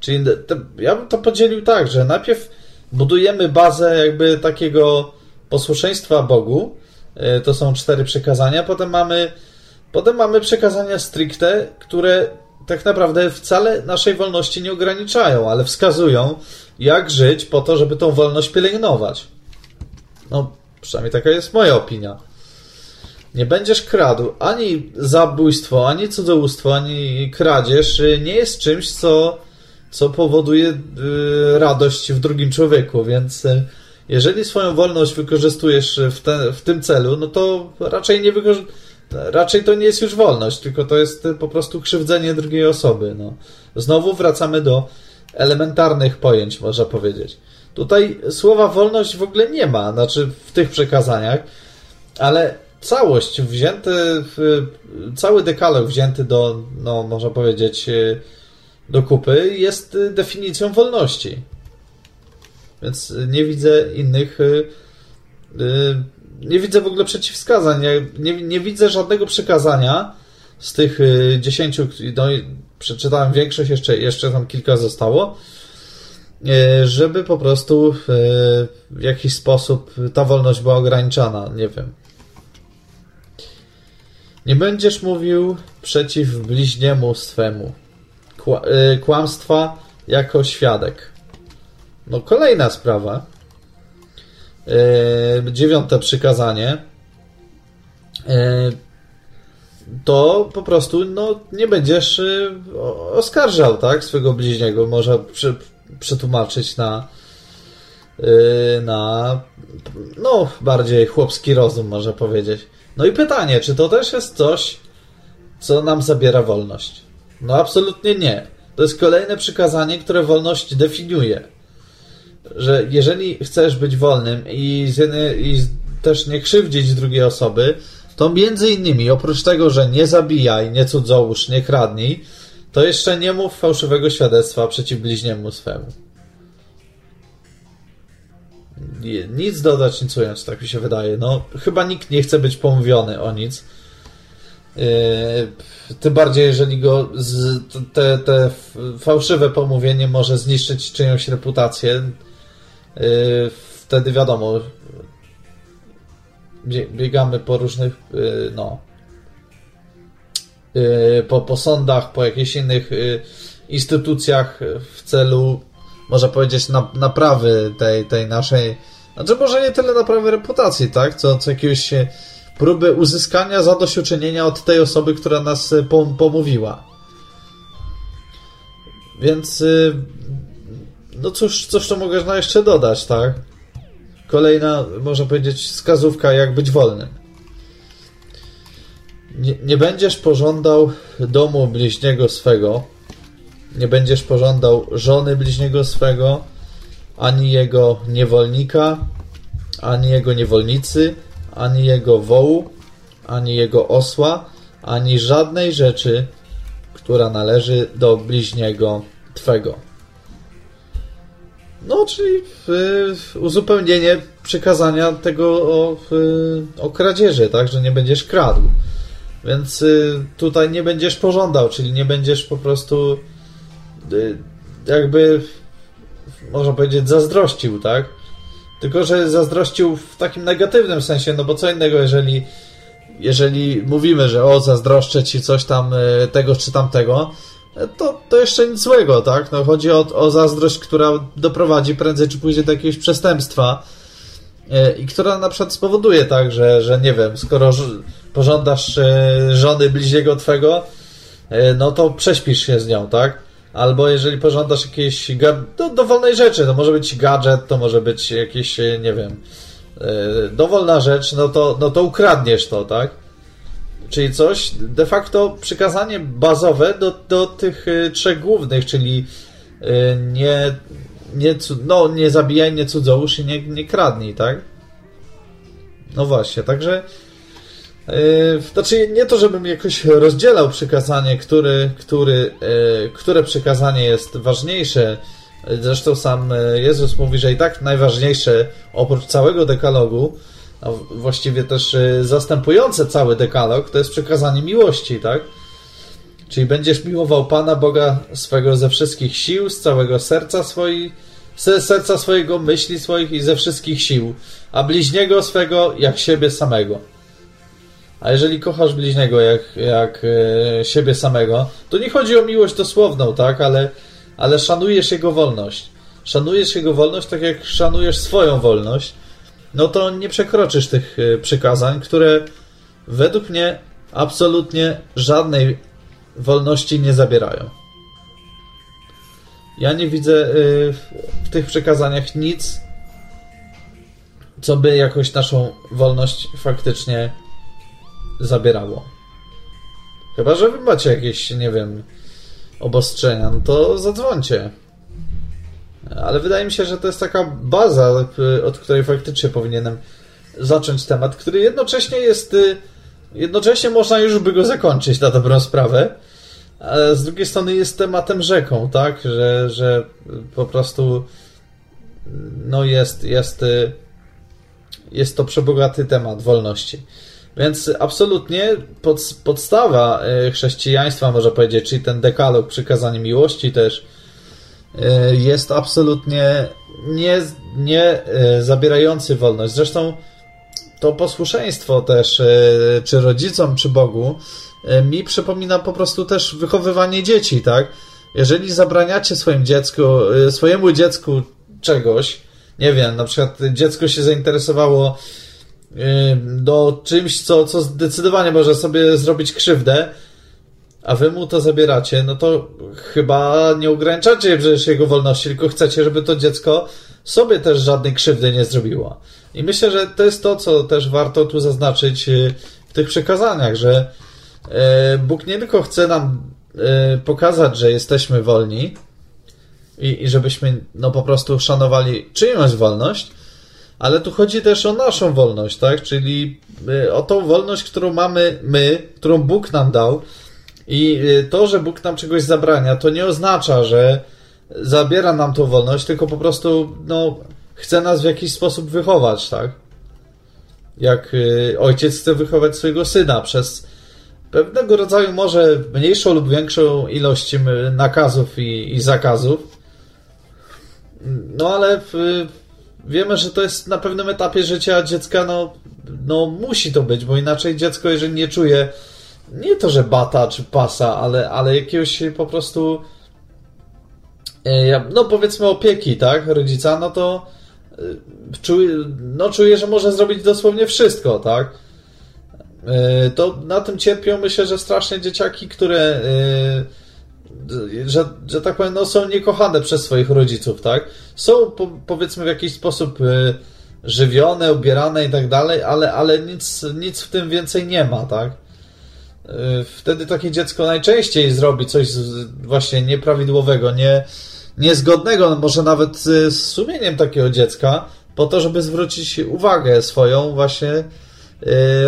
czyli te, ja bym to podzielił tak, że najpierw budujemy bazę jakby takiego posłuszeństwa Bogu. Yy, To są cztery przekazania. Potem mamy, potem mamy przekazania stricte, które tak naprawdę wcale naszej wolności nie ograniczają, ale wskazują, jak żyć po to, żeby tą wolność pielęgnować. No, przynajmniej taka jest moja opinia. Nie będziesz kradł. Ani zabójstwo, ani cudzołóstwo, ani kradzież y, nie jest czymś, co, co powoduje y, radość w drugim człowieku, więc y, jeżeli swoją wolność wykorzystujesz w, te, w tym celu, no to raczej nie raczej to nie jest już wolność, tylko to jest y, po prostu krzywdzenie drugiej osoby. No. Znowu wracamy do elementarnych pojęć, można powiedzieć. Tutaj słowa wolność w ogóle nie ma, znaczy w tych przekazaniach, ale całość wzięty, cały dekalog wzięty do, no można powiedzieć, do kupy jest y, definicją wolności. Więc y, nie widzę innych, y, nie widzę w ogóle przeciwwskazań, nie, nie, widzę żadnego przekazania z tych dziesięciu, no przeczytałem większość, jeszcze, jeszcze tam kilka zostało, żeby po prostu w jakiś sposób ta wolność była ograniczana, nie wiem. Nie będziesz mówił przeciw bliźniemu swemu. Y, kłamstwa jako świadek. No kolejna sprawa. Y, dziewiąte przykazanie. Y, to po prostu no, nie będziesz oskarżał tak, swego bliźniego. Można przy, przetłumaczyć na na no, bardziej chłopski rozum, można powiedzieć. No i pytanie, czy to też jest coś, co nam zabiera wolność? No absolutnie nie. To jest kolejne przykazanie, które wolność definiuje. Że jeżeli chcesz być wolnym i, z jednej, i też nie krzywdzić drugiej osoby, to między innymi, oprócz tego, że nie zabijaj, nie cudzołóż, nie kradnij, to jeszcze nie mów fałszywego świadectwa przeciw bliźniemu swemu. Nic dodać, nic ująć, tak mi się wydaje. No, chyba nikt nie chce być pomówiony o nic. Yy, tym bardziej, jeżeli go z, te, te fałszywe pomówienie może zniszczyć czyjąś reputację. Yy, wtedy wiadomo, bie- biegamy po różnych, yy, no, po, po sądach, po jakichś innych instytucjach w celu, można powiedzieć, na, naprawy tej, tej naszej, znaczy może nie tyle naprawy reputacji, tak, co, co jakiegoś próby uzyskania zadośćuczynienia od tej osoby, która nas pom- pomówiła. Więc y, no cóż, cóż to mogę jeszcze dodać, tak? Kolejna, można powiedzieć, wskazówka, jak być wolnym. Nie, nie będziesz pożądał domu bliźniego swego, nie będziesz pożądał żony bliźniego swego, ani jego niewolnika, ani jego niewolnicy, ani jego wołu, ani jego osła, ani żadnej rzeczy, która należy do bliźniego twego. No, czyli w uzupełnienie przykazania tego o, w, o kradzieży, tak, że nie będziesz kradł. Więc y, tutaj nie będziesz pożądał, czyli nie będziesz po prostu y, jakby można powiedzieć zazdrościł, tak? Tylko, że zazdrościł w takim negatywnym sensie, no bo co innego, jeżeli jeżeli mówimy, że o, zazdroszczę ci coś tam y, tego czy tamtego, y, to, to jeszcze nic złego, tak? No, chodzi o, o zazdrość, która doprowadzi prędzej czy później do jakiegoś przestępstwa y, i która na przykład spowoduje tak, że, że nie wiem, skoro pożądasz żony bliźniego twego, no to prześpisz się z nią, tak? Albo jeżeli pożądasz jakiejś do, dowolnej rzeczy, to może być gadżet, to może być jakieś, y, nie wiem, y, dowolna rzecz, no to, no to ukradniesz to, tak? Czyli coś, de facto przykazanie bazowe do, do tych y, trzech głównych, czyli nie, nie, no, nie zabijaj, nie cudzołóż i nie, nie kradnij, tak? No właśnie, także znaczy, nie to, żebym jakoś rozdzielał przykazanie, który, który, yy, które przykazanie jest ważniejsze. Zresztą sam yy, Jezus mówi, że i tak najważniejsze oprócz całego dekalogu, a właściwie też zastępujące cały dekalog, to jest przykazanie miłości, tak? Czyli będziesz miłował Pana Boga swego ze wszystkich sił, z całego serca swojej, serca swojego, myśli swoich i ze wszystkich sił, a bliźniego swego jak siebie samego. A jeżeli kochasz bliźniego jak, jak e, siebie samego, to nie chodzi o miłość dosłowną, tak? Ale, ale szanujesz jego wolność. Szanujesz jego wolność tak jak szanujesz swoją wolność, no to nie przekroczysz tych e, przykazań, które według mnie absolutnie żadnej wolności nie zabierają. Ja nie widzę e, w tych przekazaniach nic, co by jakoś naszą wolność faktycznie zabierało. Chyba, że wy macie jakieś, nie wiem, obostrzenia, no to zadzwońcie. Ale wydaje mi się, że to jest taka baza, od której faktycznie powinienem zacząć temat, który jednocześnie jest. Y, jednocześnie można już by go zakończyć na dobrą sprawę. Ale z drugiej strony jest tematem rzeką, tak? Że, że po prostu no jest, jest, y, jest to przebogaty temat wolności. Więc absolutnie pod, podstawa e, chrześcijaństwa, można powiedzieć, czyli ten dekalog przykazanie miłości też e, jest absolutnie nie, nie e, zabierający wolność. Zresztą to posłuszeństwo też, czy rodzicom, czy Bogu, mi przypomina po prostu też wychowywanie dzieci, tak? Jeżeli zabraniacie swoim dziecku, swojemu dziecku czegoś, nie wiem, na przykład dziecko się zainteresowało do czymś, co, co zdecydowanie może sobie zrobić krzywdę, a wy mu to zabieracie, no to chyba nie ograniczacie przecież jego wolności, tylko chcecie, żeby to dziecko sobie też żadnej krzywdy nie zrobiło. I myślę, że to jest to, co też warto tu zaznaczyć y, w tych przekazaniach, że y, Bóg nie tylko chce nam y, pokazać, że jesteśmy wolni i, i żebyśmy no po prostu szanowali czyjąś wolność, ale tu chodzi też o naszą wolność, tak? Czyli y, o tą wolność, którą mamy my, którą Bóg nam dał. I y, to, że Bóg nam czegoś zabrania, to nie oznacza, że zabiera nam tą wolność, tylko po prostu no, chce nas w jakiś sposób wychować, tak? Jak y, ojciec chce wychować swojego syna przez pewnego rodzaju może mniejszą lub większą ilość nakazów i, i zakazów. No ale w, wiemy, że to jest na pewnym etapie życia dziecka, no, no musi to być, bo inaczej dziecko, jeżeli nie czuje nie to, że bata czy pasa, ale, ale jakiegoś po prostu e, no powiedzmy opieki, tak, rodzica, no to e, czuje, no czuje, że może zrobić dosłownie wszystko, tak. E, to na tym cierpią, myślę, że strasznie dzieciaki, które że, że tak powiem, no, są niekochane przez swoich rodziców, tak? Są po, powiedzmy w jakiś sposób y, żywione, ubierane i tak dalej, ale, ale nic, nic w tym więcej nie ma, tak? Y, wtedy takie dziecko najczęściej zrobi coś właśnie nieprawidłowego, nie, niezgodnego, no może nawet z sumieniem takiego dziecka, po to, żeby zwrócić uwagę swoją właśnie y,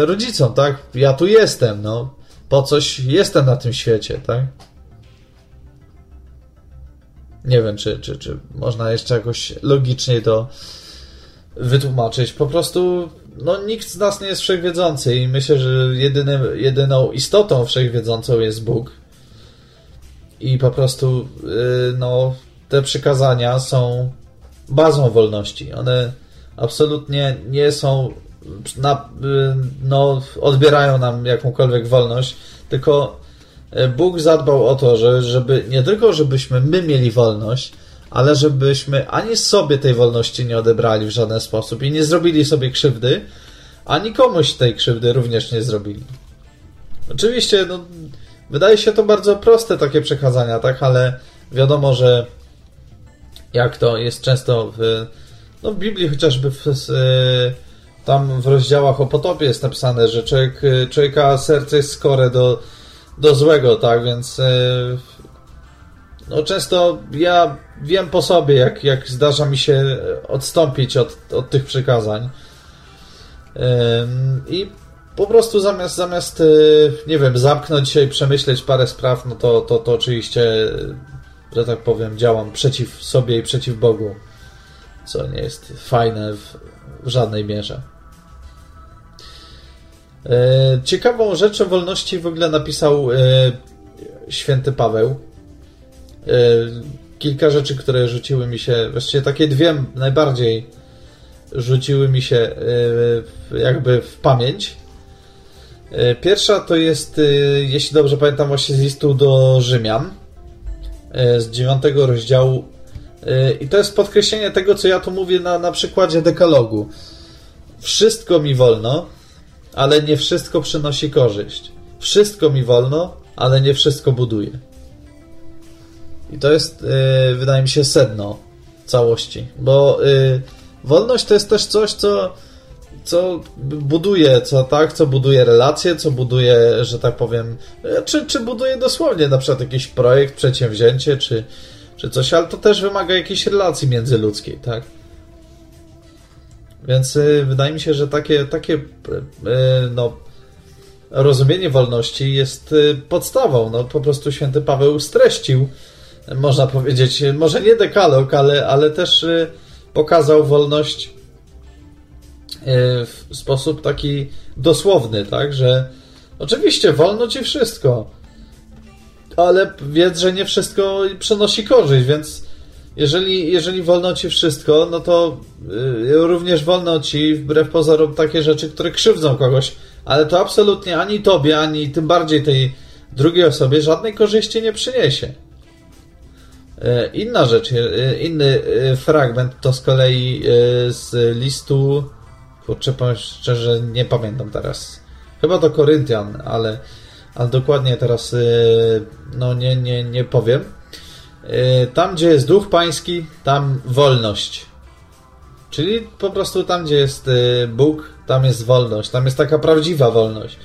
rodzicom, tak? Ja tu jestem, no. Po coś jestem na tym świecie, tak? Nie wiem, czy, czy, czy można jeszcze jakoś logicznie to wytłumaczyć. Po prostu no, nikt z nas nie jest wszechwiedzący i myślę, że jedyną istotą wszechwiedzącą jest Bóg. I po prostu yy, no, te przykazania są bazą wolności. One absolutnie nie są na, yy, no, odbierają nam jakąkolwiek wolność, tylko Bóg zadbał o to, że, żeby nie tylko żebyśmy my mieli wolność, ale żebyśmy ani sobie tej wolności nie odebrali w żaden sposób i nie zrobili sobie krzywdy, ani komuś tej krzywdy również nie zrobili. Oczywiście, no, wydaje się to bardzo proste takie przekazania, tak, ale wiadomo, że jak to jest często w, no, w Biblii, chociażby w, tam w rozdziałach o potopie jest napisane, że człowiek, człowieka serce jest skore do, do złego, tak, więc e, no często ja wiem po sobie, jak, jak zdarza mi się odstąpić od, od tych przykazań. I po prostu zamiast, zamiast nie wiem, zamknąć się i przemyśleć parę spraw, no to, to, to oczywiście, że tak powiem, działam przeciw sobie i przeciw Bogu, co nie jest fajne w żadnej mierze. Ciekawą rzecz o wolności w ogóle napisał święty Paweł. Kilka rzeczy, które rzuciły mi się, właściwie takie dwie najbardziej rzuciły mi się jakby w pamięć. Pierwsza to jest, jeśli dobrze pamiętam, właśnie z listu do Rzymian z dziewiątego rozdziału. I to jest podkreślenie tego, co ja tu mówię na, na przykładzie dekalogu. Wszystko mi wolno, ale nie wszystko przynosi korzyść. Wszystko mi wolno, ale nie wszystko buduje. I to jest, yy, wydaje mi się, sedno całości, bo yy, wolność to jest też coś, co, co buduje, co tak, co buduje relacje, co buduje, że tak powiem, czy, czy buduje dosłownie na przykład jakiś projekt, przedsięwzięcie, czy, czy coś, ale to też wymaga jakiejś relacji międzyludzkiej, tak? Więc yy, wydaje mi się, że takie, takie no, rozumienie wolności jest podstawą. No, po prostu święty Paweł streścił można powiedzieć, może nie dekalog, ale, ale też y, pokazał wolność y, w sposób taki dosłowny, tak, że oczywiście wolno ci wszystko, ale wiedz, że nie wszystko przynosi korzyść, więc jeżeli, jeżeli wolno ci wszystko, no to y, również wolno ci wbrew pozorom takie rzeczy, które krzywdzą kogoś, ale to absolutnie ani tobie, ani tym bardziej tej drugiej osobie żadnej korzyści nie przyniesie. E, inna rzecz, e, inny e, fragment to z kolei z listu, kurczę, powiem szczerze, nie pamiętam teraz. Chyba to Koryntian, ale, ale dokładnie teraz no nie, nie, nie powiem. Tam, gdzie jest duch pański, tam wolność. Czyli po prostu tam, gdzie jest Bóg, tam jest wolność. Tam jest taka prawdziwa wolność.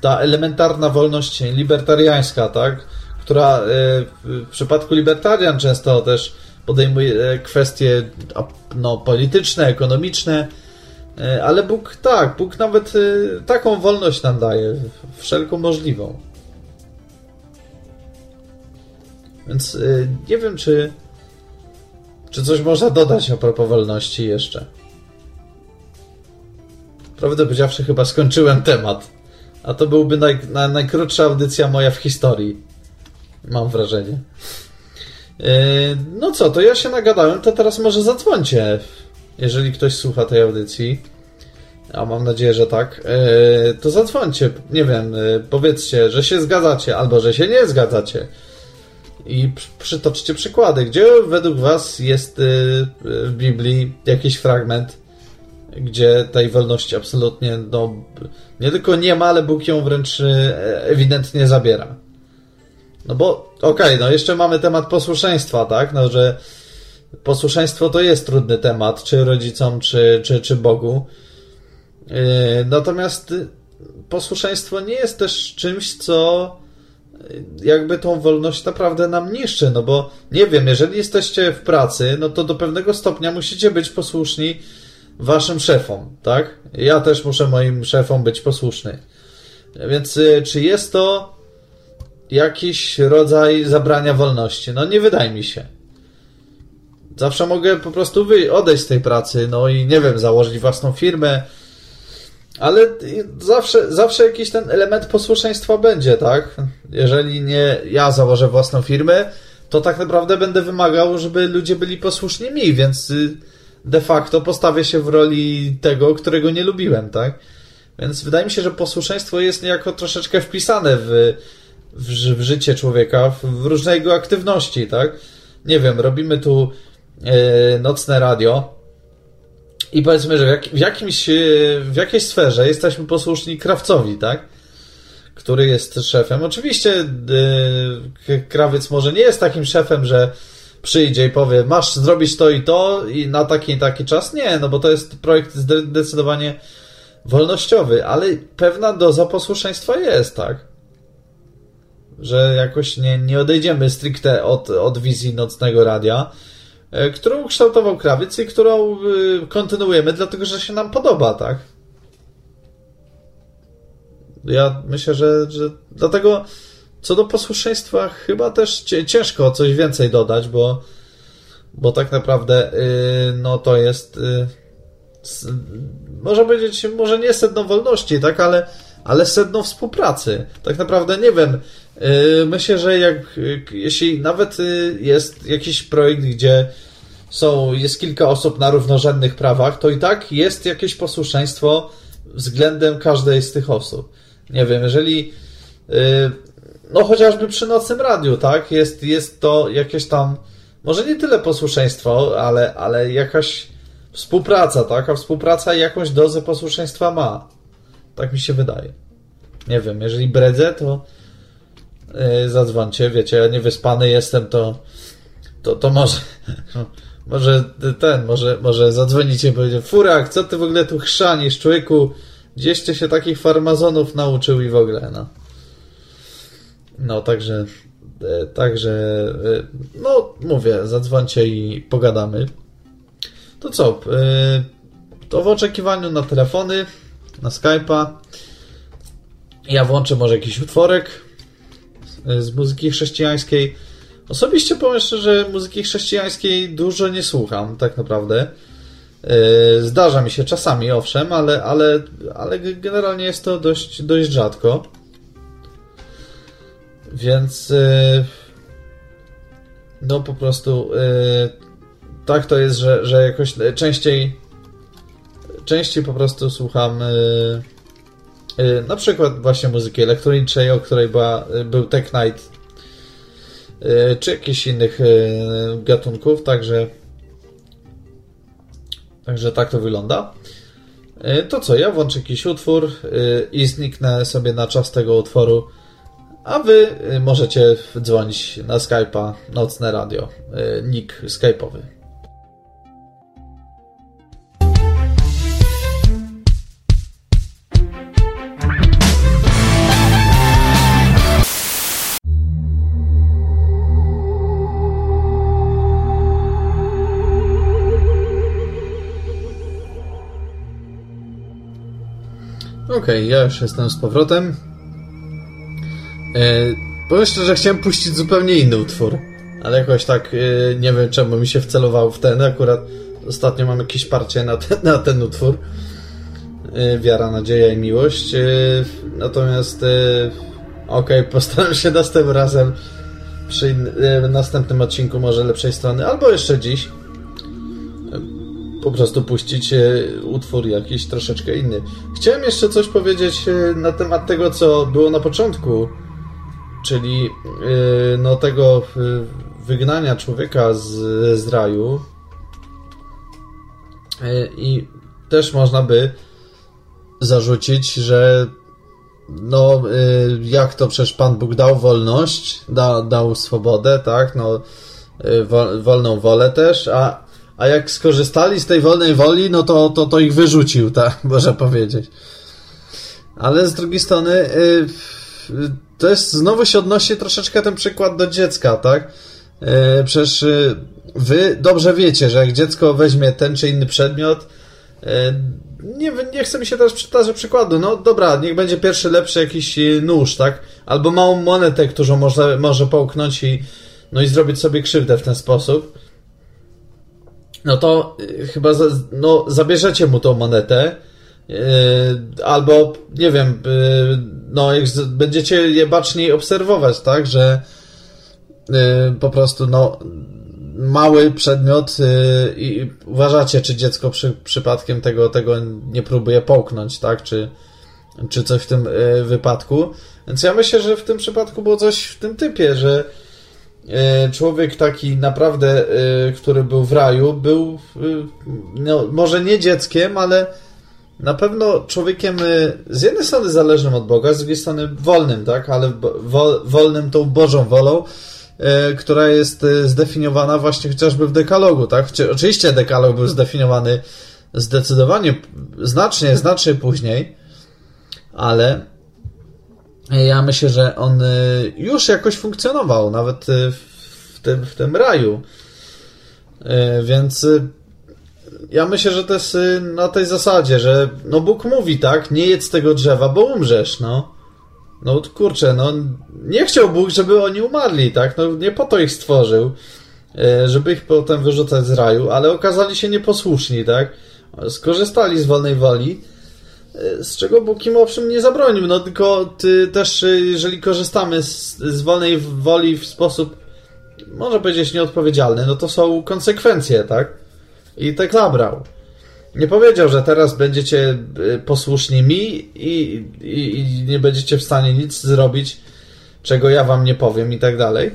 Ta elementarna wolność libertariańska, tak? która e, w przypadku libertarian często też podejmuje e, kwestie no, polityczne, ekonomiczne, e, ale Bóg tak, Bóg nawet taką wolność nam daje, wszelką możliwą. Więc nie wiem, czy, czy coś można dodać a propos wolności jeszcze. Prawdę powiedziawszy, chyba skończyłem temat. A to byłby naj, naj, najkrótsza audycja moja w historii. Mam wrażenie. E, no co, to ja się nagadałem, to teraz może zadzwońcie, jeżeli ktoś słucha tej audycji. A mam nadzieję, że tak. E, to zadzwońcie, nie wiem, powiedzcie, że się zgadzacie, albo że się nie zgadzacie. I przytoczcie przykłady, gdzie według Was jest w Biblii jakiś fragment, gdzie tej wolności absolutnie no, nie tylko nie ma, ale Bóg ją wręcz ewidentnie zabiera. No bo, okej, okay, no jeszcze mamy temat posłuszeństwa, tak? No, że posłuszeństwo to jest trudny temat, czy rodzicom, czy, czy, czy Bogu. Yy, natomiast posłuszeństwo nie jest też czymś, co jakby tą wolność naprawdę nam niszczy, no bo nie wiem, jeżeli jesteście w pracy, no to do pewnego stopnia musicie być posłuszni waszym szefom, tak? Ja też muszę moim szefom być posłuszny. Więc yy, czy jest to jakiś rodzaj zabrania wolności. No nie wydaje mi się. Zawsze mogę po prostu odejść z tej pracy, no i nie wiem, założyć własną firmę, ale zawsze, zawsze jakiś ten element posłuszeństwa będzie, tak? Jeżeli nie ja założę własną firmę, to tak naprawdę będę wymagał, żeby ludzie byli posłuszni mi, więc y, de facto postawię się w roli tego, którego nie lubiłem, tak? Więc wydaje mi się, że posłuszeństwo jest niejako troszeczkę wpisane w w, w życie człowieka, w, w różne jego aktywności, tak? Nie wiem, robimy tu e, nocne radio i powiedzmy, że w, w, jakimś, e, w jakiejś sferze jesteśmy posłuszni krawcowi, tak? Który jest szefem. Oczywiście e, krawiec może nie jest takim szefem, że przyjdzie i powie, masz zrobić to i to i na taki i taki czas. Nie, no bo to jest projekt zdecydowanie wolnościowy, ale pewna doza posłuszeństwa jest, tak? że jakoś nie, nie odejdziemy stricte od, od wizji nocnego radia, którą kształtował krawiec i którą e, kontynuujemy, dlatego że się nam podoba, tak? Ja myślę, że, że dlatego co do posłuszeństwa chyba też ciężko coś więcej dodać, bo, bo tak naprawdę yy, no to jest yy, można powiedzieć, może nie sedno wolności, tak, ale, ale sedno współpracy. Tak naprawdę nie wiem. Yy, myślę, że jak yy, jeśli nawet yy, jest jakiś projekt, gdzie są, jest kilka osób na równorzędnych prawach, to i tak jest jakieś posłuszeństwo względem każdej z tych osób. Nie wiem, jeżeli no chociażby przy nocnym radiu, tak, jest, jest to jakieś tam, może nie tyle posłuszeństwo, ale, ale jakaś współpraca, tak, a współpraca jakąś dozę posłuszeństwa ma. Tak mi się wydaje. Nie wiem, jeżeli bredzę, to yy, zadzwońcie, wiecie, ja niewyspany jestem, to to, to może może ten, może, może zadzwonicie i powiecie, Furak, co ty w ogóle tu chrzanisz, człowieku, gdzieś ty się takich farmazonów nauczył i w ogóle, no. No, także, e, także, e, no, mówię, zadzwońcie i pogadamy. To co, to w oczekiwaniu na telefony, na Skype'a. Ja włączę może jakiś utworek z muzyki chrześcijańskiej. Osobiście powiem szczerze, muzyki chrześcijańskiej dużo nie słucham, tak naprawdę. Zdarza mi się czasami, owszem, ale, ale, ale generalnie jest to dość, dość rzadko. Więc no po prostu tak to jest, że, że jakoś częściej częściej po prostu słucham na przykład właśnie muzyki elektronicznej, o której była, był Tech Night czy jakichś innych gatunków, także także tak to wygląda. To co, ja włączę jakiś utwór i zniknę sobie na czas tego utworu a wy y, możecie dzwonić na Skype'a Nocne Radio, y, nick skype'owy. Okej, okay, ja już jestem z powrotem. E, powiem szczerze, że chciałem puścić zupełnie inny utwór, ale jakoś tak e, nie wiem czemu mi się wcelował w ten. Akurat ostatnio mam jakieś parcie na ten, na ten utwór. E, wiara, nadzieja i miłość. E, natomiast e, okej, okay, postaram się następnym razem przy następnym odcinku może lepszej strony, albo jeszcze dziś po prostu puścić utwór jakiś troszeczkę inny. Chciałem jeszcze coś powiedzieć na temat tego, co było na początku czyli yy, no tego wygnania człowieka z, z raju i też można by zarzucić, że no jak to przecież Pan Bóg dał wolność, da, dał swobodę, tak, no wolną wolę też, a, a jak skorzystali z tej wolnej woli, no to, to, to ich wyrzucił, tak, można powiedzieć. Ale z drugiej strony y, to jest, znowu się odnosi troszeczkę ten przykład do dziecka, tak? E, przecież wy dobrze wiecie, że jak dziecko weźmie ten czy inny przedmiot, nie, nie chcę mi się teraz przytaczać przykładu, no dobra, niech będzie pierwszy lepszy jakiś nóż, tak? Albo małą monetę, którą może, może połknąć i, no i zrobić sobie krzywdę w ten sposób. No to chyba za, no, zabierzecie mu tą monetę, Yy, albo, nie wiem, yy, no, jak będziecie je baczniej obserwować, tak, że yy, po prostu, no, mały przedmiot i uważacie, czy dziecko przy, przypadkiem tego, tego nie próbuje połknąć, tak, czy, czy coś w tym wypadku. Więc ja myślę, że w tym przypadku było coś w tym typie, że człowiek taki naprawdę, który był w raju, był no, może nie dzieckiem, ale na pewno człowiekiem z jednej strony zależnym od Boga, z drugiej strony wolnym, tak, ale wolnym tą Bożą wolą, która jest zdefiniowana właśnie chociażby w dekalogu, tak? Oczywiście dekalog był zdefiniowany zdecydowanie, znacznie, znacznie później, ale ja myślę, że on już jakoś funkcjonował, nawet w tym, w tym raju. Więc ja myślę, że to jest y, na tej zasadzie, że no Bóg mówi tak, nie jedz tego drzewa, bo umrzesz, no. No kurczę, no nie chciał Bóg, żeby oni umarli, tak? No nie po to ich stworzył, y, żeby ich potem wyrzucać z raju, ale okazali się nieposłuszni, tak? Skorzystali z wolnej woli, y, z czego Bóg im owszem nie zabronił, no tylko ty też, jeżeli korzystamy z, z wolnej woli w sposób, może powiedzieć, nieodpowiedzialny, no to są konsekwencje, tak? i tak zabrał. Nie powiedział, że teraz będziecie y, posłuszni mi i, i, i, nie będziecie w stanie nic zrobić, czego ja wam nie powiem i tak dalej.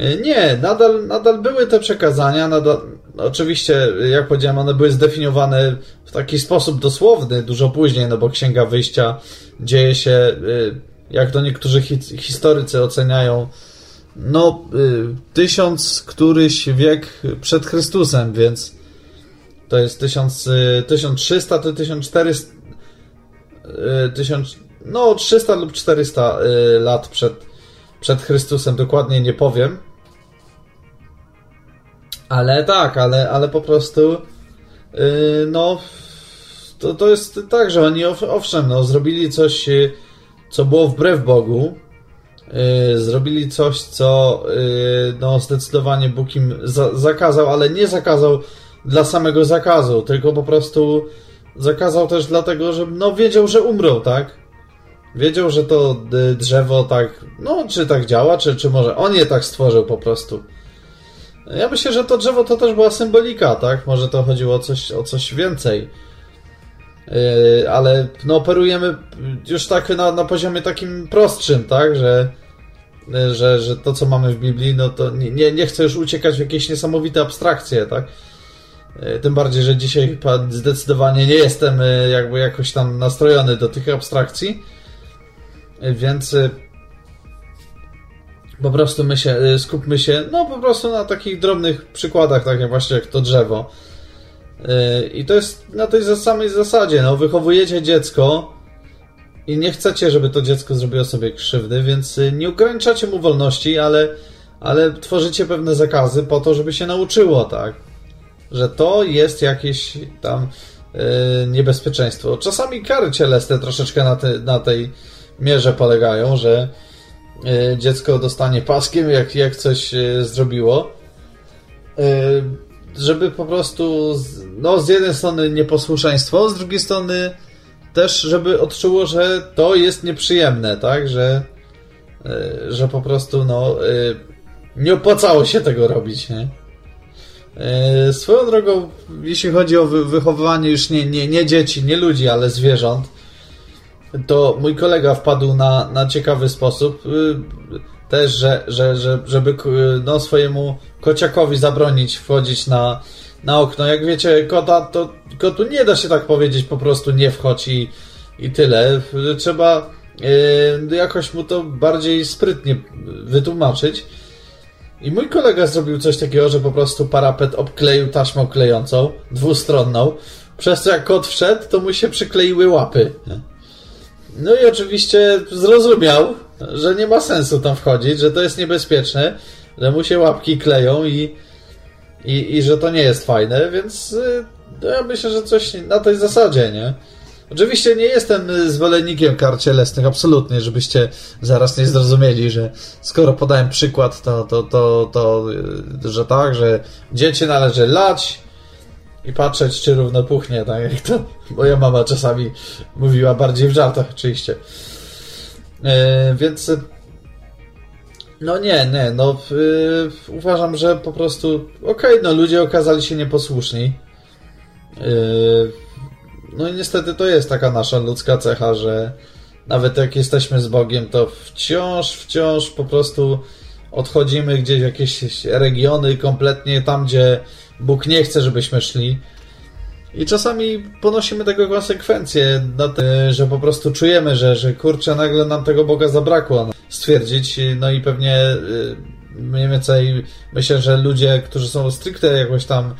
Y, nie, nadal, nadal były te przekazania, nadal, oczywiście, jak powiedziałem, one były zdefiniowane w taki sposób dosłowny dużo później, no bo Księga Wyjścia dzieje się, y, jak to niektórzy historycy oceniają, no, tysiąc któryś wiek przed Chrystusem, więc to jest 1000, 1300 y, to 1400 1000, y, no 300 lub 400 y, lat przed, przed Chrystusem, dokładnie nie powiem. Ale tak, ale, ale po prostu no to, to jest tak, że oni owszem, no, zrobili coś, co było wbrew Bogu, zrobili coś, co no, zdecydowanie Bóg im za zakazał, ale nie zakazał dla samego zakazu, tylko po prostu zakazał też dlatego, że no wiedział, że umrą, tak? Wiedział, że to y, drzewo tak, no czy tak działa, czy, czy może on je tak stworzył po prostu. Ja myślę, że to drzewo to też była symbolika, tak? Może to chodziło o coś, o coś więcej. Yy, ale no, operujemy już tak na, na poziomie takim prostszym, tak? Że, że, że to, co mamy w Biblii, no to nie, nie chcę już uciekać w jakieś niesamowite abstrakcje, tak? E, tym bardziej, że dzisiaj zdecydowanie nie jestem e, jakby jakoś tam nastrojony do tych abstrakcji. Więc po prostu my się, skupmy się, no po prostu na takich drobnych przykładach, tak jak właśnie jak to drzewo. I to jest na tej samej zasadzie, no wychowujecie dziecko i nie chcecie, żeby to dziecko zrobiło sobie krzywdy, więc nie ograniczacie mu wolności, ale, ale tworzycie pewne zakazy po to, żeby się nauczyło, tak? że to jest jakieś tam niebezpieczeństwo. Czasami kary cielesne troszeczkę na, te, na tej mierze polegają, że yy, dziecko dostanie paskiem, jak, jak coś yy, zrobiło. Żeby po prostu, no z jednej strony nieposłuszeństwo, z drugiej strony też, żeby odczuło, że to jest nieprzyjemne, tak, że, że po prostu, no, nie opłacało się tego robić, nie? E, swoją drogą, jeśli chodzi o wychowywanie już nie, nie, nie dzieci, nie ludzi, ale zwierząt, to mój kolega wpadł na, na ciekawy sposób y, też, że, że, że, żeby no, swojemu kociakowi zabronić wchodzić na, na okno. Jak wiecie, kota, to kotu nie da się tak powiedzieć, po prostu nie wchodź i, i tyle. Trzeba yy, jakoś mu to bardziej sprytnie wytłumaczyć. I mój kolega zrobił coś takiego, że po prostu parapet obkleił taśmą klejącą, dwustronną, przez co jak kot wszedł, to mu się przykleiły łapy. No i oczywiście zrozumiał, że nie ma sensu tam wchodzić, że to jest niebezpieczne, że mu się łapki kleją i, i, i że to nie jest fajne, więc y, no ja myślę, że coś na tej zasadzie, nie? Oczywiście nie jestem zwolennikiem kar cielesnych, absolutnie, żebyście zaraz nie zrozumieli, że skoro podałem przykład, to, to, to, to że tak, że dzieci należy lać i patrzeć, czy równo puchnie, tak jak to moja mama czasami mówiła, bardziej w żartach oczywiście. Yy, więc no nie, nie, no uważam, że po prostu okej, okay, no ludzie okazali się nieposłuszni. Yy, no i niestety to jest taka nasza ludzka cecha, że nawet jak jesteśmy z Bogiem, to wciąż, wciąż po prostu odchodzimy gdzieś w jakieś regiony kompletnie tam, gdzie Bóg nie chce, żebyśmy szli. I czasami ponosimy tego konsekwencje, że po prostu czujemy, że, że kurczę, nagle nam tego Boga zabrakło. Stwierdzić, no i pewnie y, mniej więcej myślę, że ludzie, którzy są stricte jakoś tam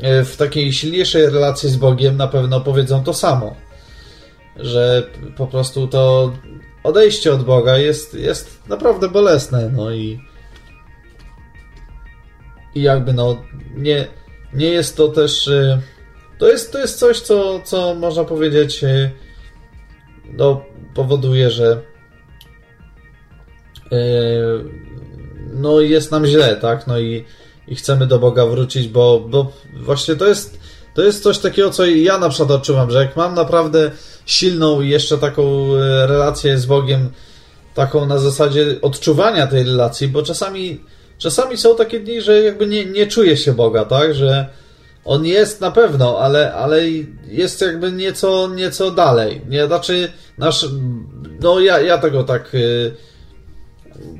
E, w takiej silniejszej relacji z Bogiem na pewno powiedzą to samo. Że po prostu to odejście od Boga jest, jest naprawdę bolesne, no i i jakby no nie, nie jest to też e, to jest, to jest coś, co, co można powiedzieć, y, no, powoduje, że y, no jest nam źle, tak? No i, i chcemy do Boga wrócić, bo, bo właśnie to jest, to jest coś takiego, co ja na przykład odczuwam, że jak mam naprawdę silną jeszcze taką relację z Bogiem, taką na zasadzie odczuwania tej relacji, bo czasami, czasami są takie dni, że jakby nie, nie czuję się Boga, tak? Że on jest na pewno, ale, ale jest jakby nieco, nieco dalej. Nie, znaczy, nasz, no ja, ja tego tak, yy,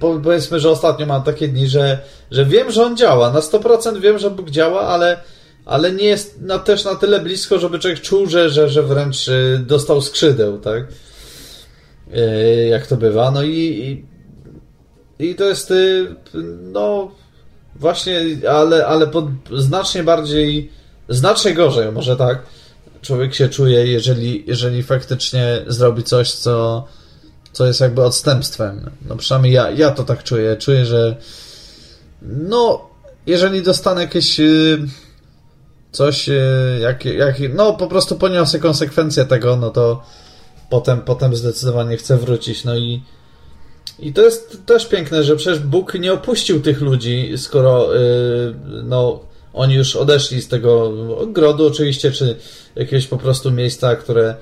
powiedzmy, że ostatnio mam takie dni, że, że wiem, że on działa, na 100% wiem, że Bóg działa, ale, ale nie jest na, też na tyle blisko, żeby człowiek czuł, że, że, że wręcz y, dostał skrzydeł, tak? Yy, jak to bywa. No i, i, i to jest, y, no, właśnie, ale, ale pod, znacznie bardziej, znacznie gorzej, może tak, człowiek się czuje, jeżeli, jeżeli faktycznie zrobi coś, co, co jest jakby odstępstwem. No przynajmniej ja, ja to tak czuję. Czuję, że no, jeżeli dostanę jakieś y, coś, y, jak, jak, no po prostu poniosę konsekwencje tego, no to potem, potem zdecydowanie chcę wrócić. No i, i to jest też piękne, że przecież Bóg nie opuścił tych ludzi, skoro yy, no, oni już odeszli z tego ogrodu oczywiście, czy jakiegoś po prostu miejsca, które,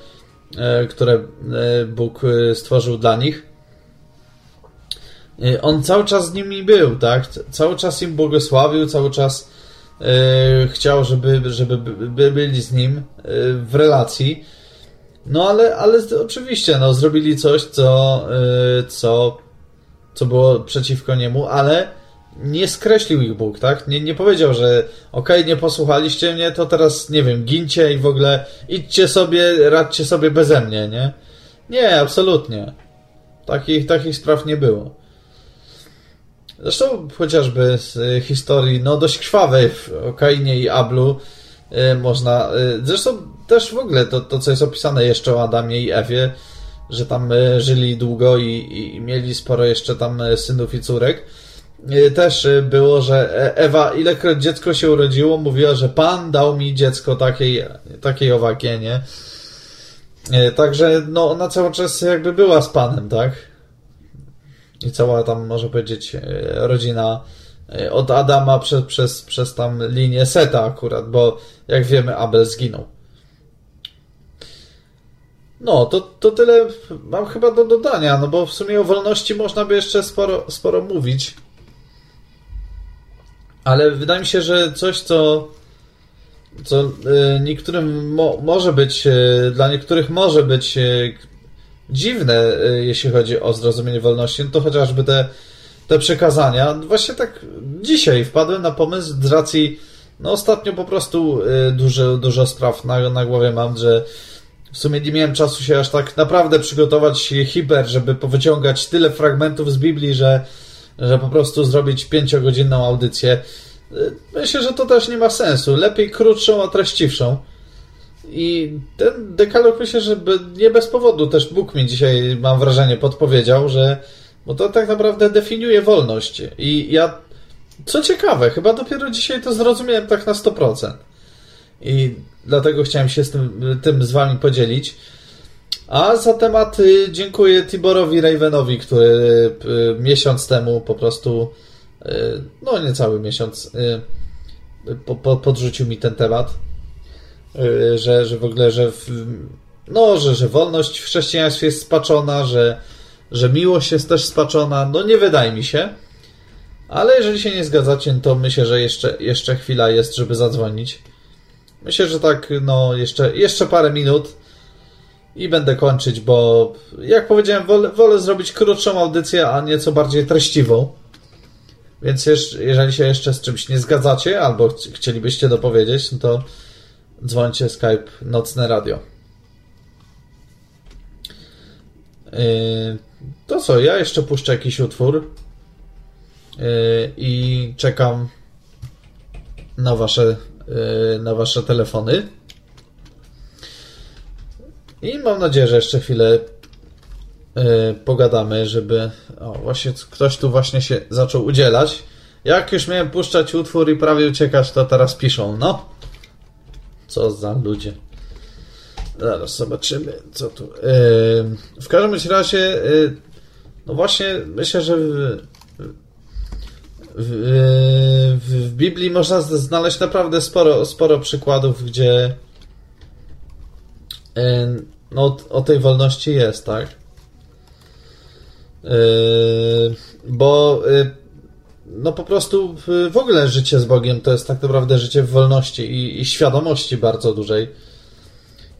yy, które yy, Bóg y, stworzył dla nich. Y, on cały czas z nimi był, tak? Cały czas im błogosławił, cały czas yy, chciał, żeby, żeby by byli z nim yy, w relacji. No ale, ale oczywiście, no, zrobili coś, co, yy, co, co było przeciwko niemu, ale nie skreślił ich Bóg, tak? Nie, nie powiedział, że okej, okay, nie posłuchaliście mnie, to teraz, nie wiem, gincie i w ogóle idźcie sobie, radźcie sobie beze mnie, nie? Nie, absolutnie. Takich, takich spraw nie było. Zresztą chociażby z historii, no dość krwawej w Kainie i Ablu yy, można... Yy, zresztą też w ogóle to, to, co jest opisane jeszcze o Adamie i Ewie, że tam yy, żyli długo i, i, mieli sporo jeszcze tam synów i córek, też było, że e, Ewa, ilekroć dziecko się urodziło, mówiła, że Pan dał mi dziecko takiej, takiej owakie, nie? Także no, ona cały czas jakby była z Panem, tak? i cała tam, może powiedzieć, e, rodzina e, od Adama przez, przez, przez tam linię Seta akurat, bo jak wiemy Abel zginął. No, to, to tyle mam chyba do dodania, no bo w sumie o wolności można by jeszcze sporo, sporo mówić. Ale wydaje mi się, że coś, co, co e, niektórym mo, może być, dla niektórych może być dziwne, y, jeśli chodzi o zrozumienie wolności, no to chociażby te, te przekazania. Właśnie tak dzisiaj wpadłem na pomysł z racji, no ostatnio po prostu y, dużo, dużo spraw na, na głowie mam, że w sumie nie miałem czasu się aż tak naprawdę przygotować hiper, żeby powyciągać tyle fragmentów z Biblii, że, że po prostu zrobić pięciogodzinną audycję. Y, myślę, że to też nie ma sensu. Lepiej krótszą, a treściwszą. I ten dekalog myślę, że nie bez powodu też Bóg mi dzisiaj, mam wrażenie, podpowiedział, że bo to tak naprawdę definiuje wolność. I ja, co ciekawe, chyba dopiero dzisiaj to zrozumiałem tak na 100%. I dlatego chciałem się z tym, tym z wami podzielić. A za temat y, dziękuję Tiborowi Ravenowi, który y, miesiąc temu po prostu, y, no niecały miesiąc, podrzucił mi ten temat. Że, że w ogóle, że w, no, że, że wolność w chrześcijaństwie jest spaczona, że, że miłość jest też spaczona. No nie wydaje mi się. Ale jeżeli się nie zgadzacie, to myślę, że jeszcze, jeszcze chwila jest, żeby zadzwonić. Myślę, że tak, no, jeszcze, jeszcze parę minut i będę kończyć, bo jak powiedziałem, wolę, wolę zrobić krótszą audycję, a nieco bardziej treściwą. Więc jeżeli się jeszcze z czymś nie zgadzacie, albo chcielibyście dopowiedzieć, no to dzwońcie Skype Nocne Radio. Yy, to co, ja jeszcze puszczę jakiś utwór yy, i czekam na wasze, na wasze telefony. I mam nadzieję, że jeszcze chwilę pogadamy, żeby. O, właśnie ktoś tu właśnie się zaczął udzielać. Jak już miałem puszczać utwór i prawie uciekać, to teraz piszą. No. Co za ludzie. Zaraz zobaczymy, co tu. W każdym razie, no właśnie, myślę, że w, w, Biblii można znaleźć naprawdę sporo, sporo przykładów, gdzie no, o tej wolności jest, tak? Bo no po prostu w ogóle życie z Bogiem to jest tak naprawdę życie w wolności i, i świadomości bardzo dużej.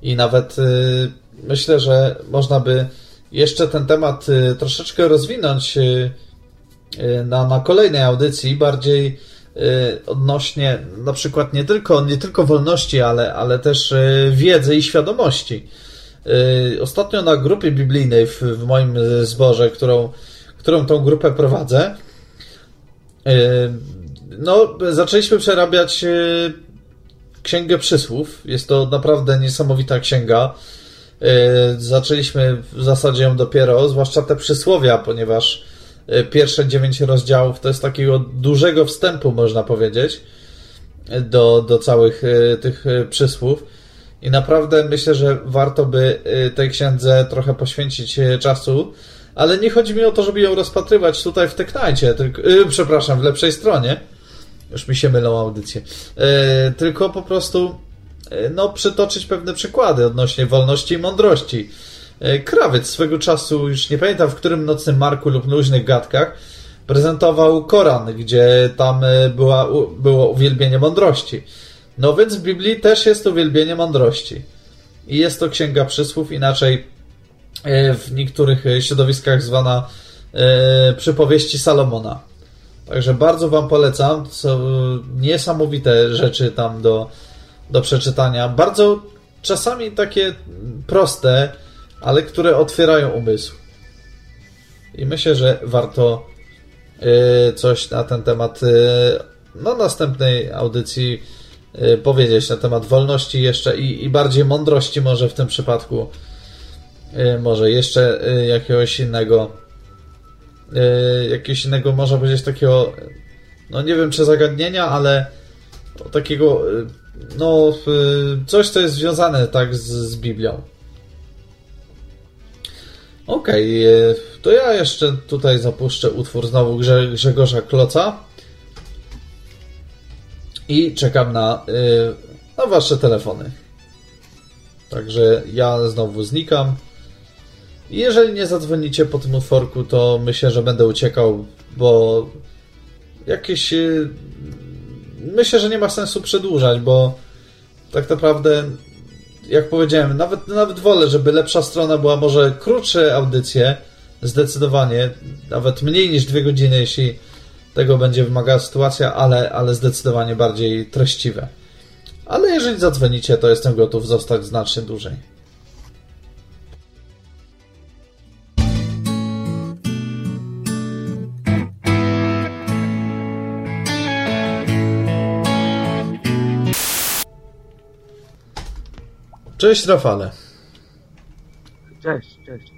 I nawet myślę, że można by jeszcze ten temat troszeczkę rozwinąć na, na kolejnej audycji, bardziej y, odnośnie na przykład nie tylko, nie tylko wolności, ale, ale też y, wiedzy i świadomości. Ostatnio na grupie biblijnej w, w moim zborze, którą, którą tą grupę prowadzę, no, zaczęliśmy przerabiać Księgę Przysłów. Jest to naprawdę niesamowita księga. Zaczęliśmy w zasadzie ją dopiero, zwłaszcza te przysłowia, ponieważ pierwsze dziewięć rozdziałów to jest takiego dużego wstępu, można powiedzieć, do, do całych tych przysłów. I naprawdę myślę, że warto by tej księdze trochę poświęcić czasu ale nie chodzi mi o to, żeby ją rozpatrywać tutaj w Teknajcie, tylko, yy, przepraszam, w lepszej stronie. Już mi się mylą audycje. Yy, tylko po prostu no, przytoczyć pewne przykłady odnośnie wolności i mądrości. Yy, Krawiec swego czasu, już nie pamiętam w którym nocnym marku lub luźnych gadkach, prezentował Koran, gdzie tam yy, była, było uwielbienie mądrości. No więc w Biblii też jest uwielbienie mądrości. I jest to księga przysłów, inaczej E, w niektórych e, środowiskach zwana e, przypowieści Salomona. Także bardzo Wam polecam. Są niesamowite rzeczy tam do, do przeczytania. Bardzo czasami takie proste, ale które otwierają umysł. I myślę, że warto coś na ten temat na następnej audycji powiedzieć na temat wolności jeszcze i, i bardziej mądrości może w tym przypadku Y, może jeszcze y, jakiegoś innego y, jakiegoś innego, można powiedzieć, takiego no nie wiem czy zagadnienia, ale takiego no coś, co jest związane tak z, z Biblią. Okej, okay, to ja jeszcze tutaj zapuszczę utwór znowu Grzegorza Kloca i czekam na, na wasze telefony. Także ja znowu znikam. Jeżeli nie zadzwonicie po tym utworku, to myślę, że będę uciekał, bo jakieś. Y, myślę, że nie ma sensu przedłużać, bo tak naprawdę, jak powiedziałem, nawet, nawet wolę, żeby lepsza strona była może krótsze audycje, zdecydowanie, nawet mniej niż dwie godziny, jeśli tego będzie wymagała sytuacja, ale, ale zdecydowanie bardziej treściwe. Ale jeżeli zadzwonicie, to jestem gotów zostać znacznie dłużej. Cześć Rafale. Cześć, cześć.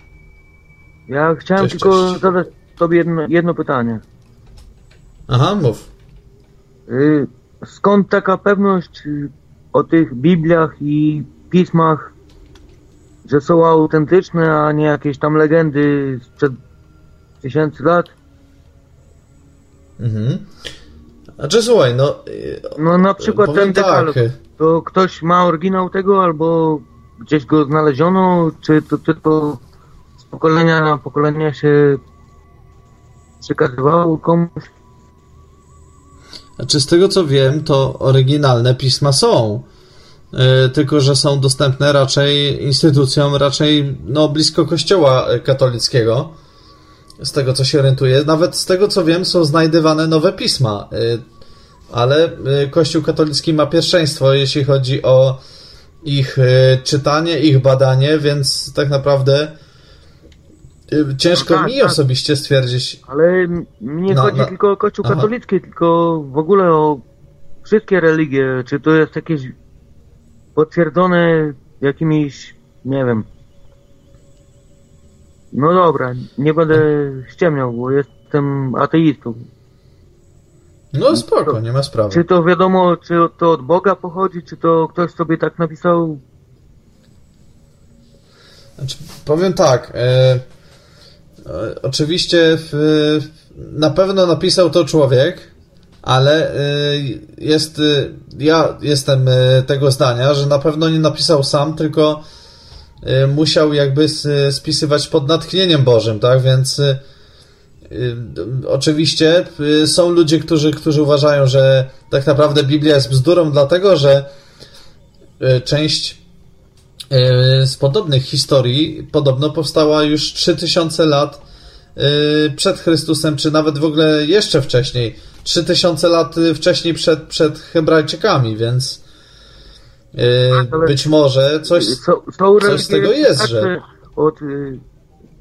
Ja chciałem cześć, tylko cześć. zadać tobie jedno, jedno pytanie. Aha, mów. Y, skąd taka pewność o tych Bibliach i pismach, że są autentyczne, a nie jakieś tam legendy sprzed tysięcy lat? Mhm. Znaczy słuchaj, no... Y, no na przykład ten dekalog. Tak. To ktoś ma oryginał tego, albo gdzieś go znaleziono, czy to tylko z pokolenia na pokolenie się przekazywało komuś? Znaczy, z tego co wiem, to oryginalne pisma są. Yy, tylko, że są dostępne raczej instytucjom, raczej no, blisko kościoła katolickiego. Z tego co się orientuję. Nawet z tego co wiem, są znajdywane nowe pisma. Yy, ale y, Kościół katolicki ma pierwszeństwo, jeśli chodzi o ich y, czytanie, ich badanie, więc tak naprawdę y, ciężko no tak, mi tak. osobiście stwierdzić. Ale nie no, chodzi no. tylko o Kościół Aha. katolicki, tylko w ogóle o wszystkie religie. Czy to jest jakieś potwierdzone jakimiś, nie wiem. No dobra, nie będę ściemniał, bo jestem ateistą. No spoko, nie ma sprawy. Czy to wiadomo, czy to od Boga pochodzi, czy to ktoś sobie tak napisał? Znaczy, powiem tak. E, e, oczywiście w, na pewno napisał to człowiek, ale e, jest, e, ja jestem tego zdania, że na pewno nie napisał sam, tylko musiał jakby spisywać pod natchnieniem Bożym, tak? Więc e, y, oczywiście y, są ludzie, którzy, którzy uważają, że tak naprawdę Biblia jest bzdurą, dlatego że y, część y, z podobnych historii podobno powstała już 3000 lat y, przed Chrystusem, czy nawet w ogóle jeszcze wcześniej. 3000 lat y, wcześniej przed, przed Hebrajczykami, więc y, ale- być może coś. Są, są coś z tego jest, że- Od y,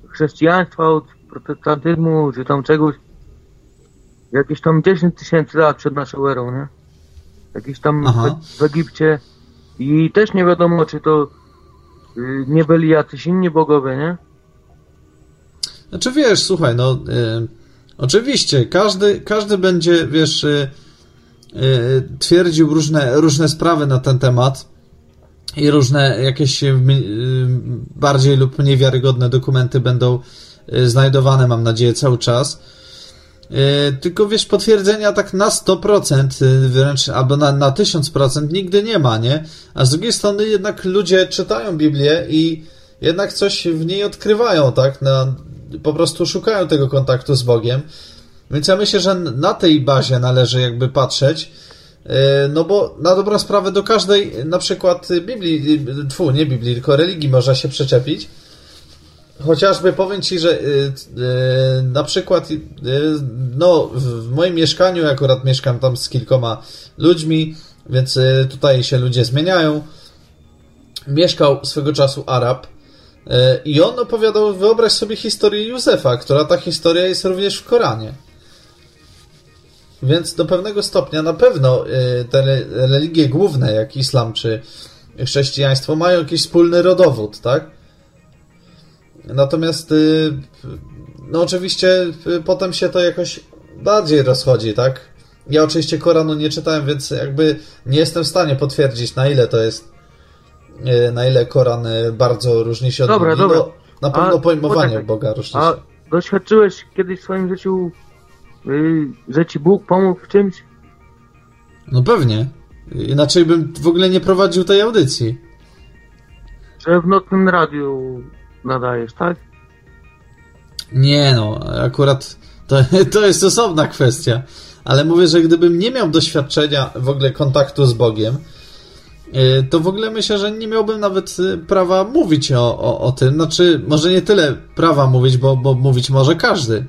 chrześcijaństwa, od protestantyzmu, czy tam czegoś, jakieś tam 10 tysięcy lat przed naszą erą, nie? Jakieś tam Aha. w, Egipcie i też nie wiadomo, czy to y, nie byli jacyś inni bogowie, nie? Znaczy wiesz, słuchaj, no y, oczywiście, każdy, każdy będzie, wiesz, y, twierdził różne, różne sprawy na ten temat i różne jakieś y, y, bardziej lub mniej wiarygodne dokumenty będą y, znajdowane, mam nadzieję, cały czas. Y, Tylko wiesz, potwierdzenia tak na 100%, y, wręcz albo na, na 1000% nigdy nie ma, nie? A z drugiej strony jednak ludzie czytają Biblię i jednak coś w niej odkrywają, tak? Na, po prostu szukają tego kontaktu z Bogiem. Więc ja myślę, że na tej bazie należy jakby patrzeć. y, No bo na dobrą sprawę do każdej na przykład Biblii, tfu, nie Biblii, tylko religii można się przyczepić. Chociażby powiem Ci, że y, y, na przykład no, w, moim mieszkaniu, akurat mieszkam tam z kilkoma ludźmi, więc tutaj się ludzie zmieniają. Mieszkał swego czasu Arab i on opowiadał, wyobraź sobie historię Józefa, która ta historia jest również w Koranie. Więc do pewnego stopnia na pewno y, te re- religie główne, jak islam czy chrześcijaństwo, mają jakiś wspólny rodowód, tak? Natomiast, y, no oczywiście, y, potem się to jakoś bardziej rozchodzi, tak? Ja oczywiście Koranu nie czytałem, więc jakby nie jestem w stanie potwierdzić, na ile to jest, na ile Koran bardzo różni się od Dobra, dobra. No, na pewno A, pojmowanie. Boga różni A się. doświadczyłeś kiedyś w swoim życiu, że ci Bóg pomógł w czymś? No pewnie. Inaczej bym w ogóle nie prowadził tej audycji. Że w nocnym radiu nadajesz, tak? Nie no, akurat to, to jest osobna kwestia. Ale mówię, że gdybym nie miał doświadczenia w ogóle kontaktu z Bogiem, y, to w ogóle myślę, że nie miałbym nawet y, prawa mówić o, o, o tym. Znaczy, może nie tyle prawa mówić, bo, bo mówić może każdy.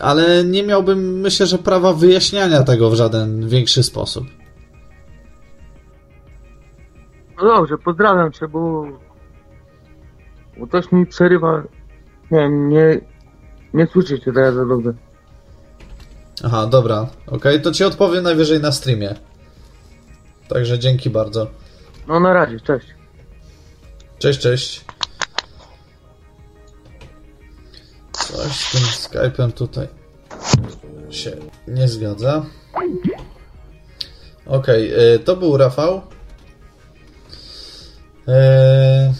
Ale nie miałbym, myślę, że prawa wyjaśniania tego w żaden większy sposób. No dobrze, pozdrawiam cię, bo, bo ktoś mi przerywa. Nie wiem, nie, nie słyszę cię teraz za dobrze. Aha, dobra. Okej, to ci odpowiem najwyżej na streamie. Także dzięki bardzo. No na razie, cześć. Cześć, cześć. Coś z tym Skype'em tutaj się nie zgadza. Y, to był Rafał. Eee,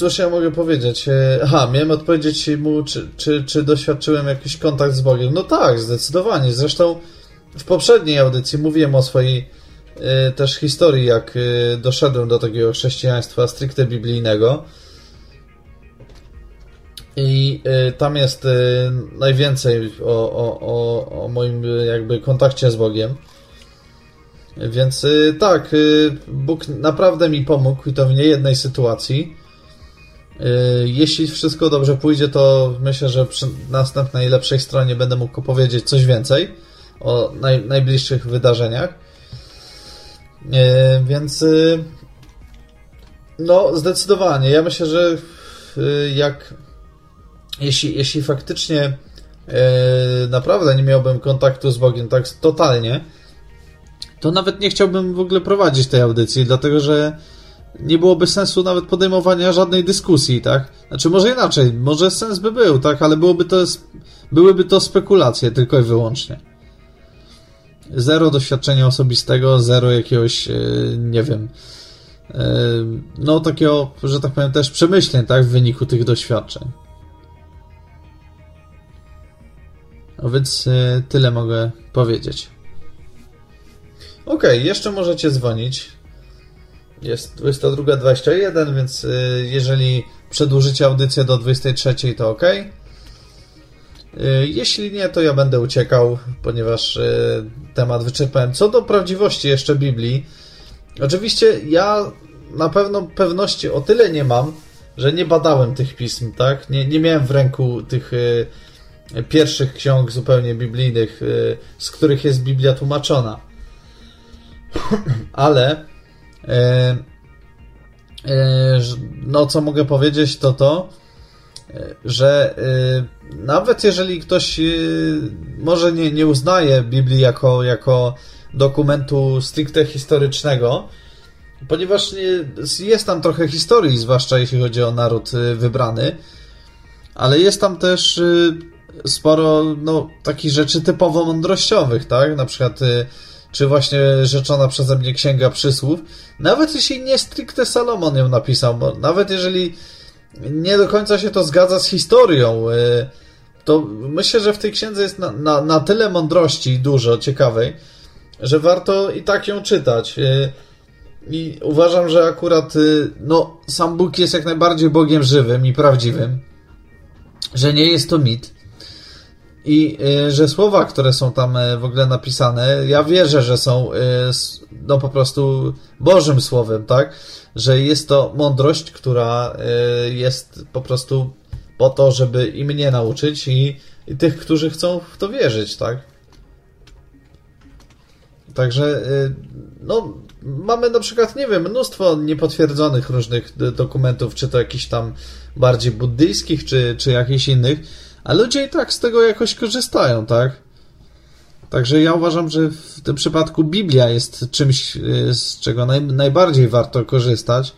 Cóż ja mogę powiedzieć? E, Aha, miałem odpowiedzieć mu, czy, czy, czy doświadczyłem jakiś kontakt z Bogiem. No tak, zdecydowanie. Zresztą w poprzedniej audycji mówiłem o swojej e, też historii, jak doszedłem do takiego chrześcijaństwa stricte biblijnego. I e, tam jest e, najwięcej o, o, o, o moim e, jakby kontakcie z Bogiem. Więc y, tak, y, Bóg naprawdę mi pomógł i to w niejednej sytuacji. Y, Jeśli wszystko dobrze pójdzie, to myślę, że przy następnej lepszej stronie będę mógł opowiedzieć coś więcej o naj, najbliższych wydarzeniach. Y, Więc y, no, zdecydowanie. Ja myślę, że y, jak jeśli, jeśli faktycznie y, naprawdę nie miałbym kontaktu z Bogiem tak totalnie, to nawet nie chciałbym w ogóle prowadzić tej audycji, dlatego że nie byłoby sensu nawet podejmowania żadnej dyskusji, tak? Znaczy, może inaczej, może sens by był, tak? Ale byłoby to, byłyby to spekulacje tylko i wyłącznie. zero doświadczenia osobistego, zero jakiegoś, e, nie wiem, e, no takiego, że tak powiem, też przemyśleń, tak, w wyniku tych doświadczeń. No więc e, tyle mogę powiedzieć. Ok, jeszcze możecie dzwonić. Jest 22.21, więc jeżeli przedłużycie audycję do 23, to ok. Y, jeśli nie, to ja będę uciekał, ponieważ y, temat wyczerpałem. Co do prawdziwości jeszcze Biblii, oczywiście ja na pewno pewności o tyle nie mam, że nie badałem tych pism, tak? Nie, nie miałem w ręku tych y, pierwszych ksiąg zupełnie biblijnych, z których jest Biblia tłumaczona. Ale no co mogę powiedzieć to to, że y, nawet jeżeli ktoś y, może nie, nie uznaje Biblii jako, jako dokumentu stricte historycznego, ponieważ jest tam trochę historii, zwłaszcza jeśli chodzi o naród y, wybrany, ale jest tam też sporo no, takich rzeczy typowo mądrościowych, tak? Na przykład czy właśnie rzeczona przeze mnie Księga Przysłów, nawet jeśli nie stricte Salomon ją napisał, bo nawet jeżeli nie do końca się to zgadza z historią. Y, to myślę, że w tej księdze jest na, na, na tyle mądrości dużo ciekawej, że warto i tak ją czytać. Y, I uważam, że akurat y, no, sam Bóg jest jak najbardziej Bogiem żywym i prawdziwym, że nie jest to mit. I że słowa, które są tam w ogóle napisane, ja wierzę, że są no po prostu Bożym Słowem, tak? że jest to mądrość, która y, jest po prostu po to, żeby i mnie nauczyć i, i tych, którzy chcą w to wierzyć, tak? Także, y, no, mamy na przykład, nie wiem, mnóstwo niepotwierdzonych różnych dokumentów, czy to jakichś tam bardziej buddyjskich, czy, czy jakichś innych, a ludzie i tak z tego jakoś korzystają, tak? Także ja uważam, że w tym przypadku Biblia jest czymś, y, z czego naj, najbardziej warto korzystać,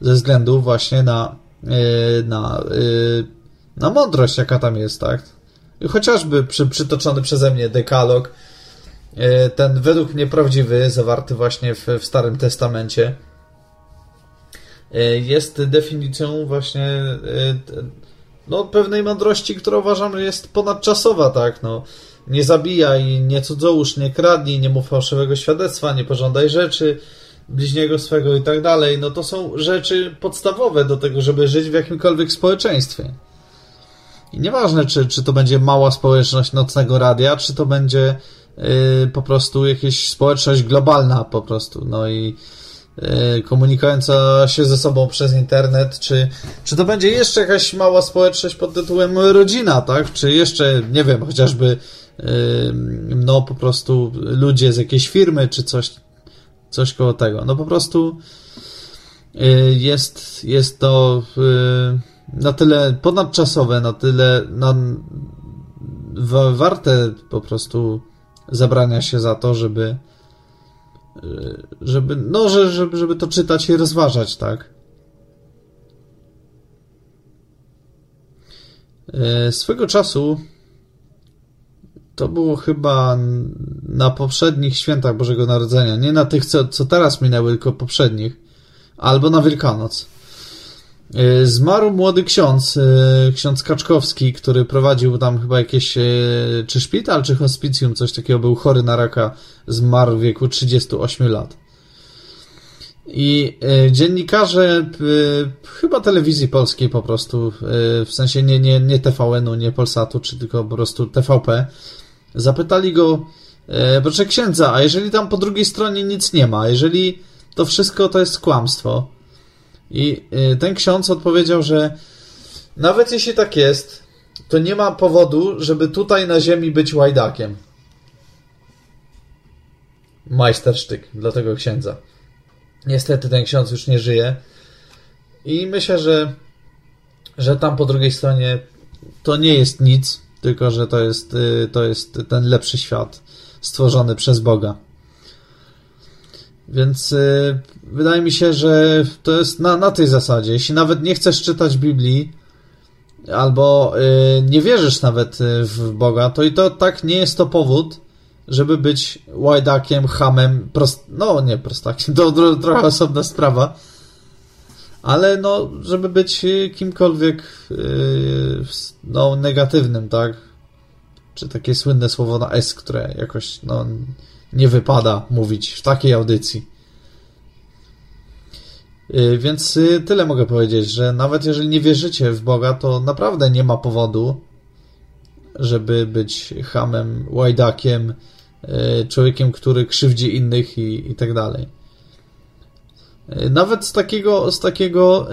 ze względu właśnie na, y, na, y, na mądrość, jaka tam jest, tak? Chociażby przy, przytoczony przeze mnie dekalog, ten według mnie prawdziwy, zawarty właśnie w, w Starym Testamencie, jest definicją właśnie no, pewnej mądrości, która uważam, że jest ponadczasowa, tak? No, nie zabijaj, nie cudzołóż, nie kradnij, nie mów fałszywego świadectwa, nie pożądaj rzeczy bliźniego swego i tak dalej. No to są rzeczy podstawowe do tego, żeby żyć w jakimkolwiek społeczeństwie. I nieważne, czy, czy to będzie mała społeczność nocnego radia, czy to będzie yy, po prostu jakaś społeczność globalna po prostu. No i komunikująca się ze sobą przez internet, czy, czy to będzie jeszcze jakaś mała społeczność pod tytułem rodzina, tak? Czy jeszcze, nie wiem, chociażby no po prostu ludzie z jakiejś firmy, czy coś, coś koło tego. No po prostu y, jest, jest to y, na tyle ponadczasowe, na tyle na, warte po prostu zabrania się za to, żeby y, żeby, no, żeby, żeby to czytać i rozważać, tak? Swego czasu to było chyba na poprzednich świętach Bożego Narodzenia. Nie na tych, co, co teraz minęły, tylko poprzednich. Albo na Wielkanoc. E, zmarł młody ksiądz, ksiądz Kaczkowski, który prowadził tam chyba jakieś, czy szpital, czy hospicjum, coś takiego, był chory na raka, zmarł w wieku 38 lat. I dziennikarze, chyba telewizji polskiej po prostu, w sensie nie, nie, nie TVN-u, nie Polsatu, czy tylko po prostu TVP, Zapytali go, e, proszę księdza, a jeżeli tam po drugiej stronie nic nie ma, jeżeli to wszystko to jest kłamstwo? I e, ten ksiądz odpowiedział, że nawet jeśli tak jest, to nie ma powodu, żeby tutaj na ziemi być łajdakiem. Majstersztyk dla tego księdza. Niestety ten ksiądz już nie żyje. I myślę, że, że tam po drugiej stronie to nie jest nic, tylko że to jest, y, to jest ten lepszy świat stworzony przez Boga. Więc y, wydaje mi się, że to jest na, na tej zasadzie. Jeśli nawet nie chcesz czytać Biblii, albo y, nie wierzysz nawet w Boga, to i to tak nie jest to powód, żeby być łajdakiem, hamem, prost... no nie prostakiem, to tro, trochę osobna sprawa, ale no, żeby być kimkolwiek yy, no, negatywnym, tak? Czy takie słynne słowo na S, które jakoś no, nie wypada mówić w takiej audycji. Yy, więc yy, tyle mogę powiedzieć, że nawet jeżeli nie wierzycie w Boga, to naprawdę nie ma powodu, żeby być hamem, łajdakiem, człowiekiem, który krzywdzi innych i, i tak dalej. Nawet z takiego, z takiego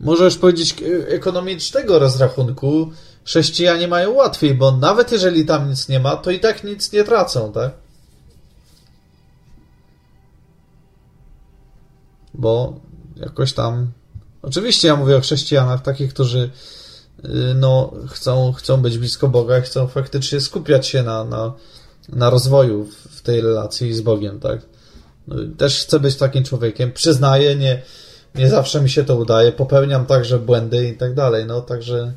możesz powiedzieć, ekonomicznego rozrachunku chrześcijanie mają łatwiej, bo nawet jeżeli tam nic nie ma, to i tak nic nie tracą, tak? Bo jakoś tam. Oczywiście ja mówię o chrześcijanach, takich, którzy no, chcą, chcą być blisko Boga, chcą faktycznie skupiać się na, na, na rozwoju w tej relacji z Bogiem, tak? No, też chcę być takim człowiekiem. Przyznaję, nie, nie zawsze mi się to udaje. Popełniam także błędy i tak dalej. No, także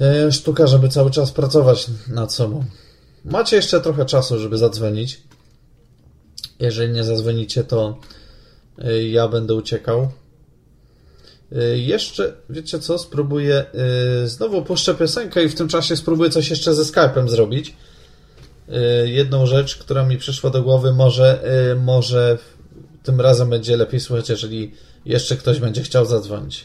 e, sztuka, żeby cały czas pracować nad sobą. Macie jeszcze trochę czasu, żeby zadzwonić. Jeżeli nie zadzwonicie, to e, ja będę uciekał. E, jeszcze, wiecie co, spróbuję, znowu puszczę piosenkę i w tym czasie spróbuję coś jeszcze ze Skype'em zrobić. Jedną rzecz, która mi przyszła do głowy, może, może tym razem będzie lepiej słychać, jeżeli jeszcze ktoś będzie chciał zadzwonić.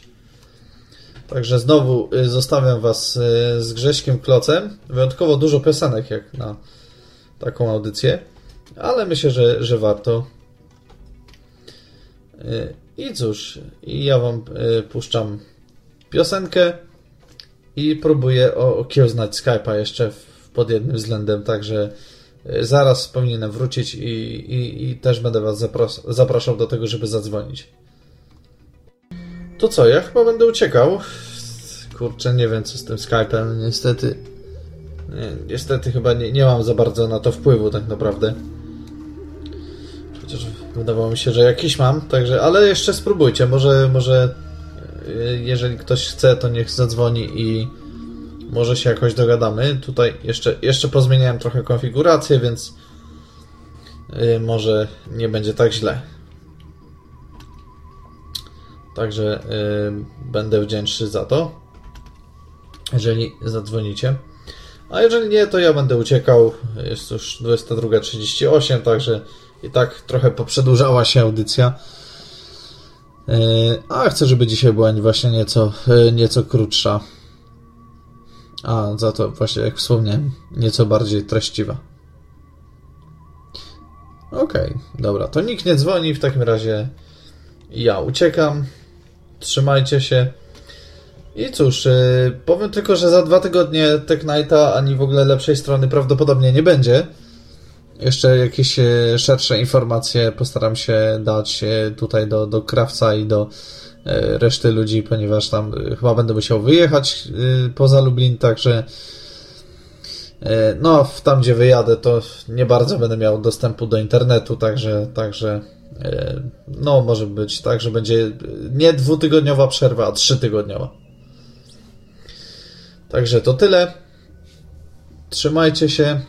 Także znowu zostawiam Was z Grześkiem Klocem. Wyjątkowo dużo piosenek jak na taką audycję, ale myślę, że, że warto. I cóż, ja Wam puszczam piosenkę i próbuję okiełznać Skype'a jeszcze pod jednym względem, także zaraz powinienem wrócić i, i, i też będę Was zapras zapraszał do tego, żeby zadzwonić. To co, ja chyba będę uciekał. Kurczę, nie wiem co z tym Skype'em, niestety. Nie, niestety chyba nie, nie mam za bardzo na to wpływu tak naprawdę. Chociaż wydawało mi się, że jakiś mam, także, ale jeszcze spróbujcie. Może, może e, jeżeli ktoś chce, to niech zadzwoni i może się jakoś dogadamy. Tutaj jeszcze, jeszcze pozmieniałem trochę konfigurację, więc yy, może nie będzie tak źle. Także yy, będę wdzięczny za to, jeżeli zadzwonicie. A jeżeli nie, to ja będę uciekał. Jest już 22.38, także i tak trochę poprzedłużała się audycja. Yy, a chcę, żeby dzisiaj była właśnie nieco, yy, nieco krótsza a za to właśnie, jak wspomniałem, nieco bardziej treściwa. Okej, okay, dobra, to nikt nie dzwoni, w takim razie ja uciekam. Trzymajcie się. I cóż, yy, powiem tylko, że za dwa tygodnie Tech Nighta ani w ogóle lepszej strony prawdopodobnie nie będzie. Jeszcze jakieś yy, szersze informacje postaram się dać yy, tutaj do, do krawca i do E, reszty ludzi, ponieważ tam e, chyba będę musiał wyjechać e, poza Lublin, także no, tam gdzie wyjadę, to nie bardzo będę miał dostępu do internetu, także, także no, może być tak, że będzie nie dwutygodniowa przerwa, a trzytygodniowa. Także to tyle. Trzymajcie się.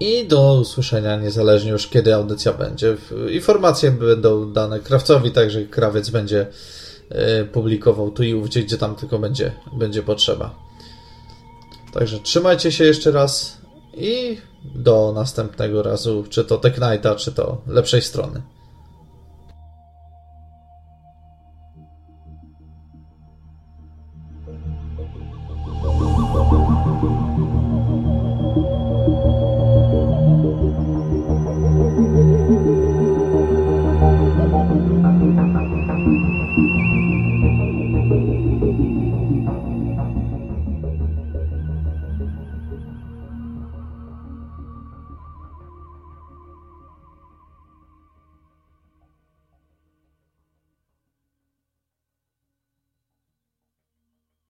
I do usłyszenia, niezależnie już kiedy audycja będzie. Informacje będą dane krawcowi, także krawiec będzie e, publikował tu i ówdzie, gdzie tam tylko będzie, będzie potrzeba. Także trzymajcie się jeszcze raz i do następnego razu, czy to Tech Nighta, czy to lepszej strony.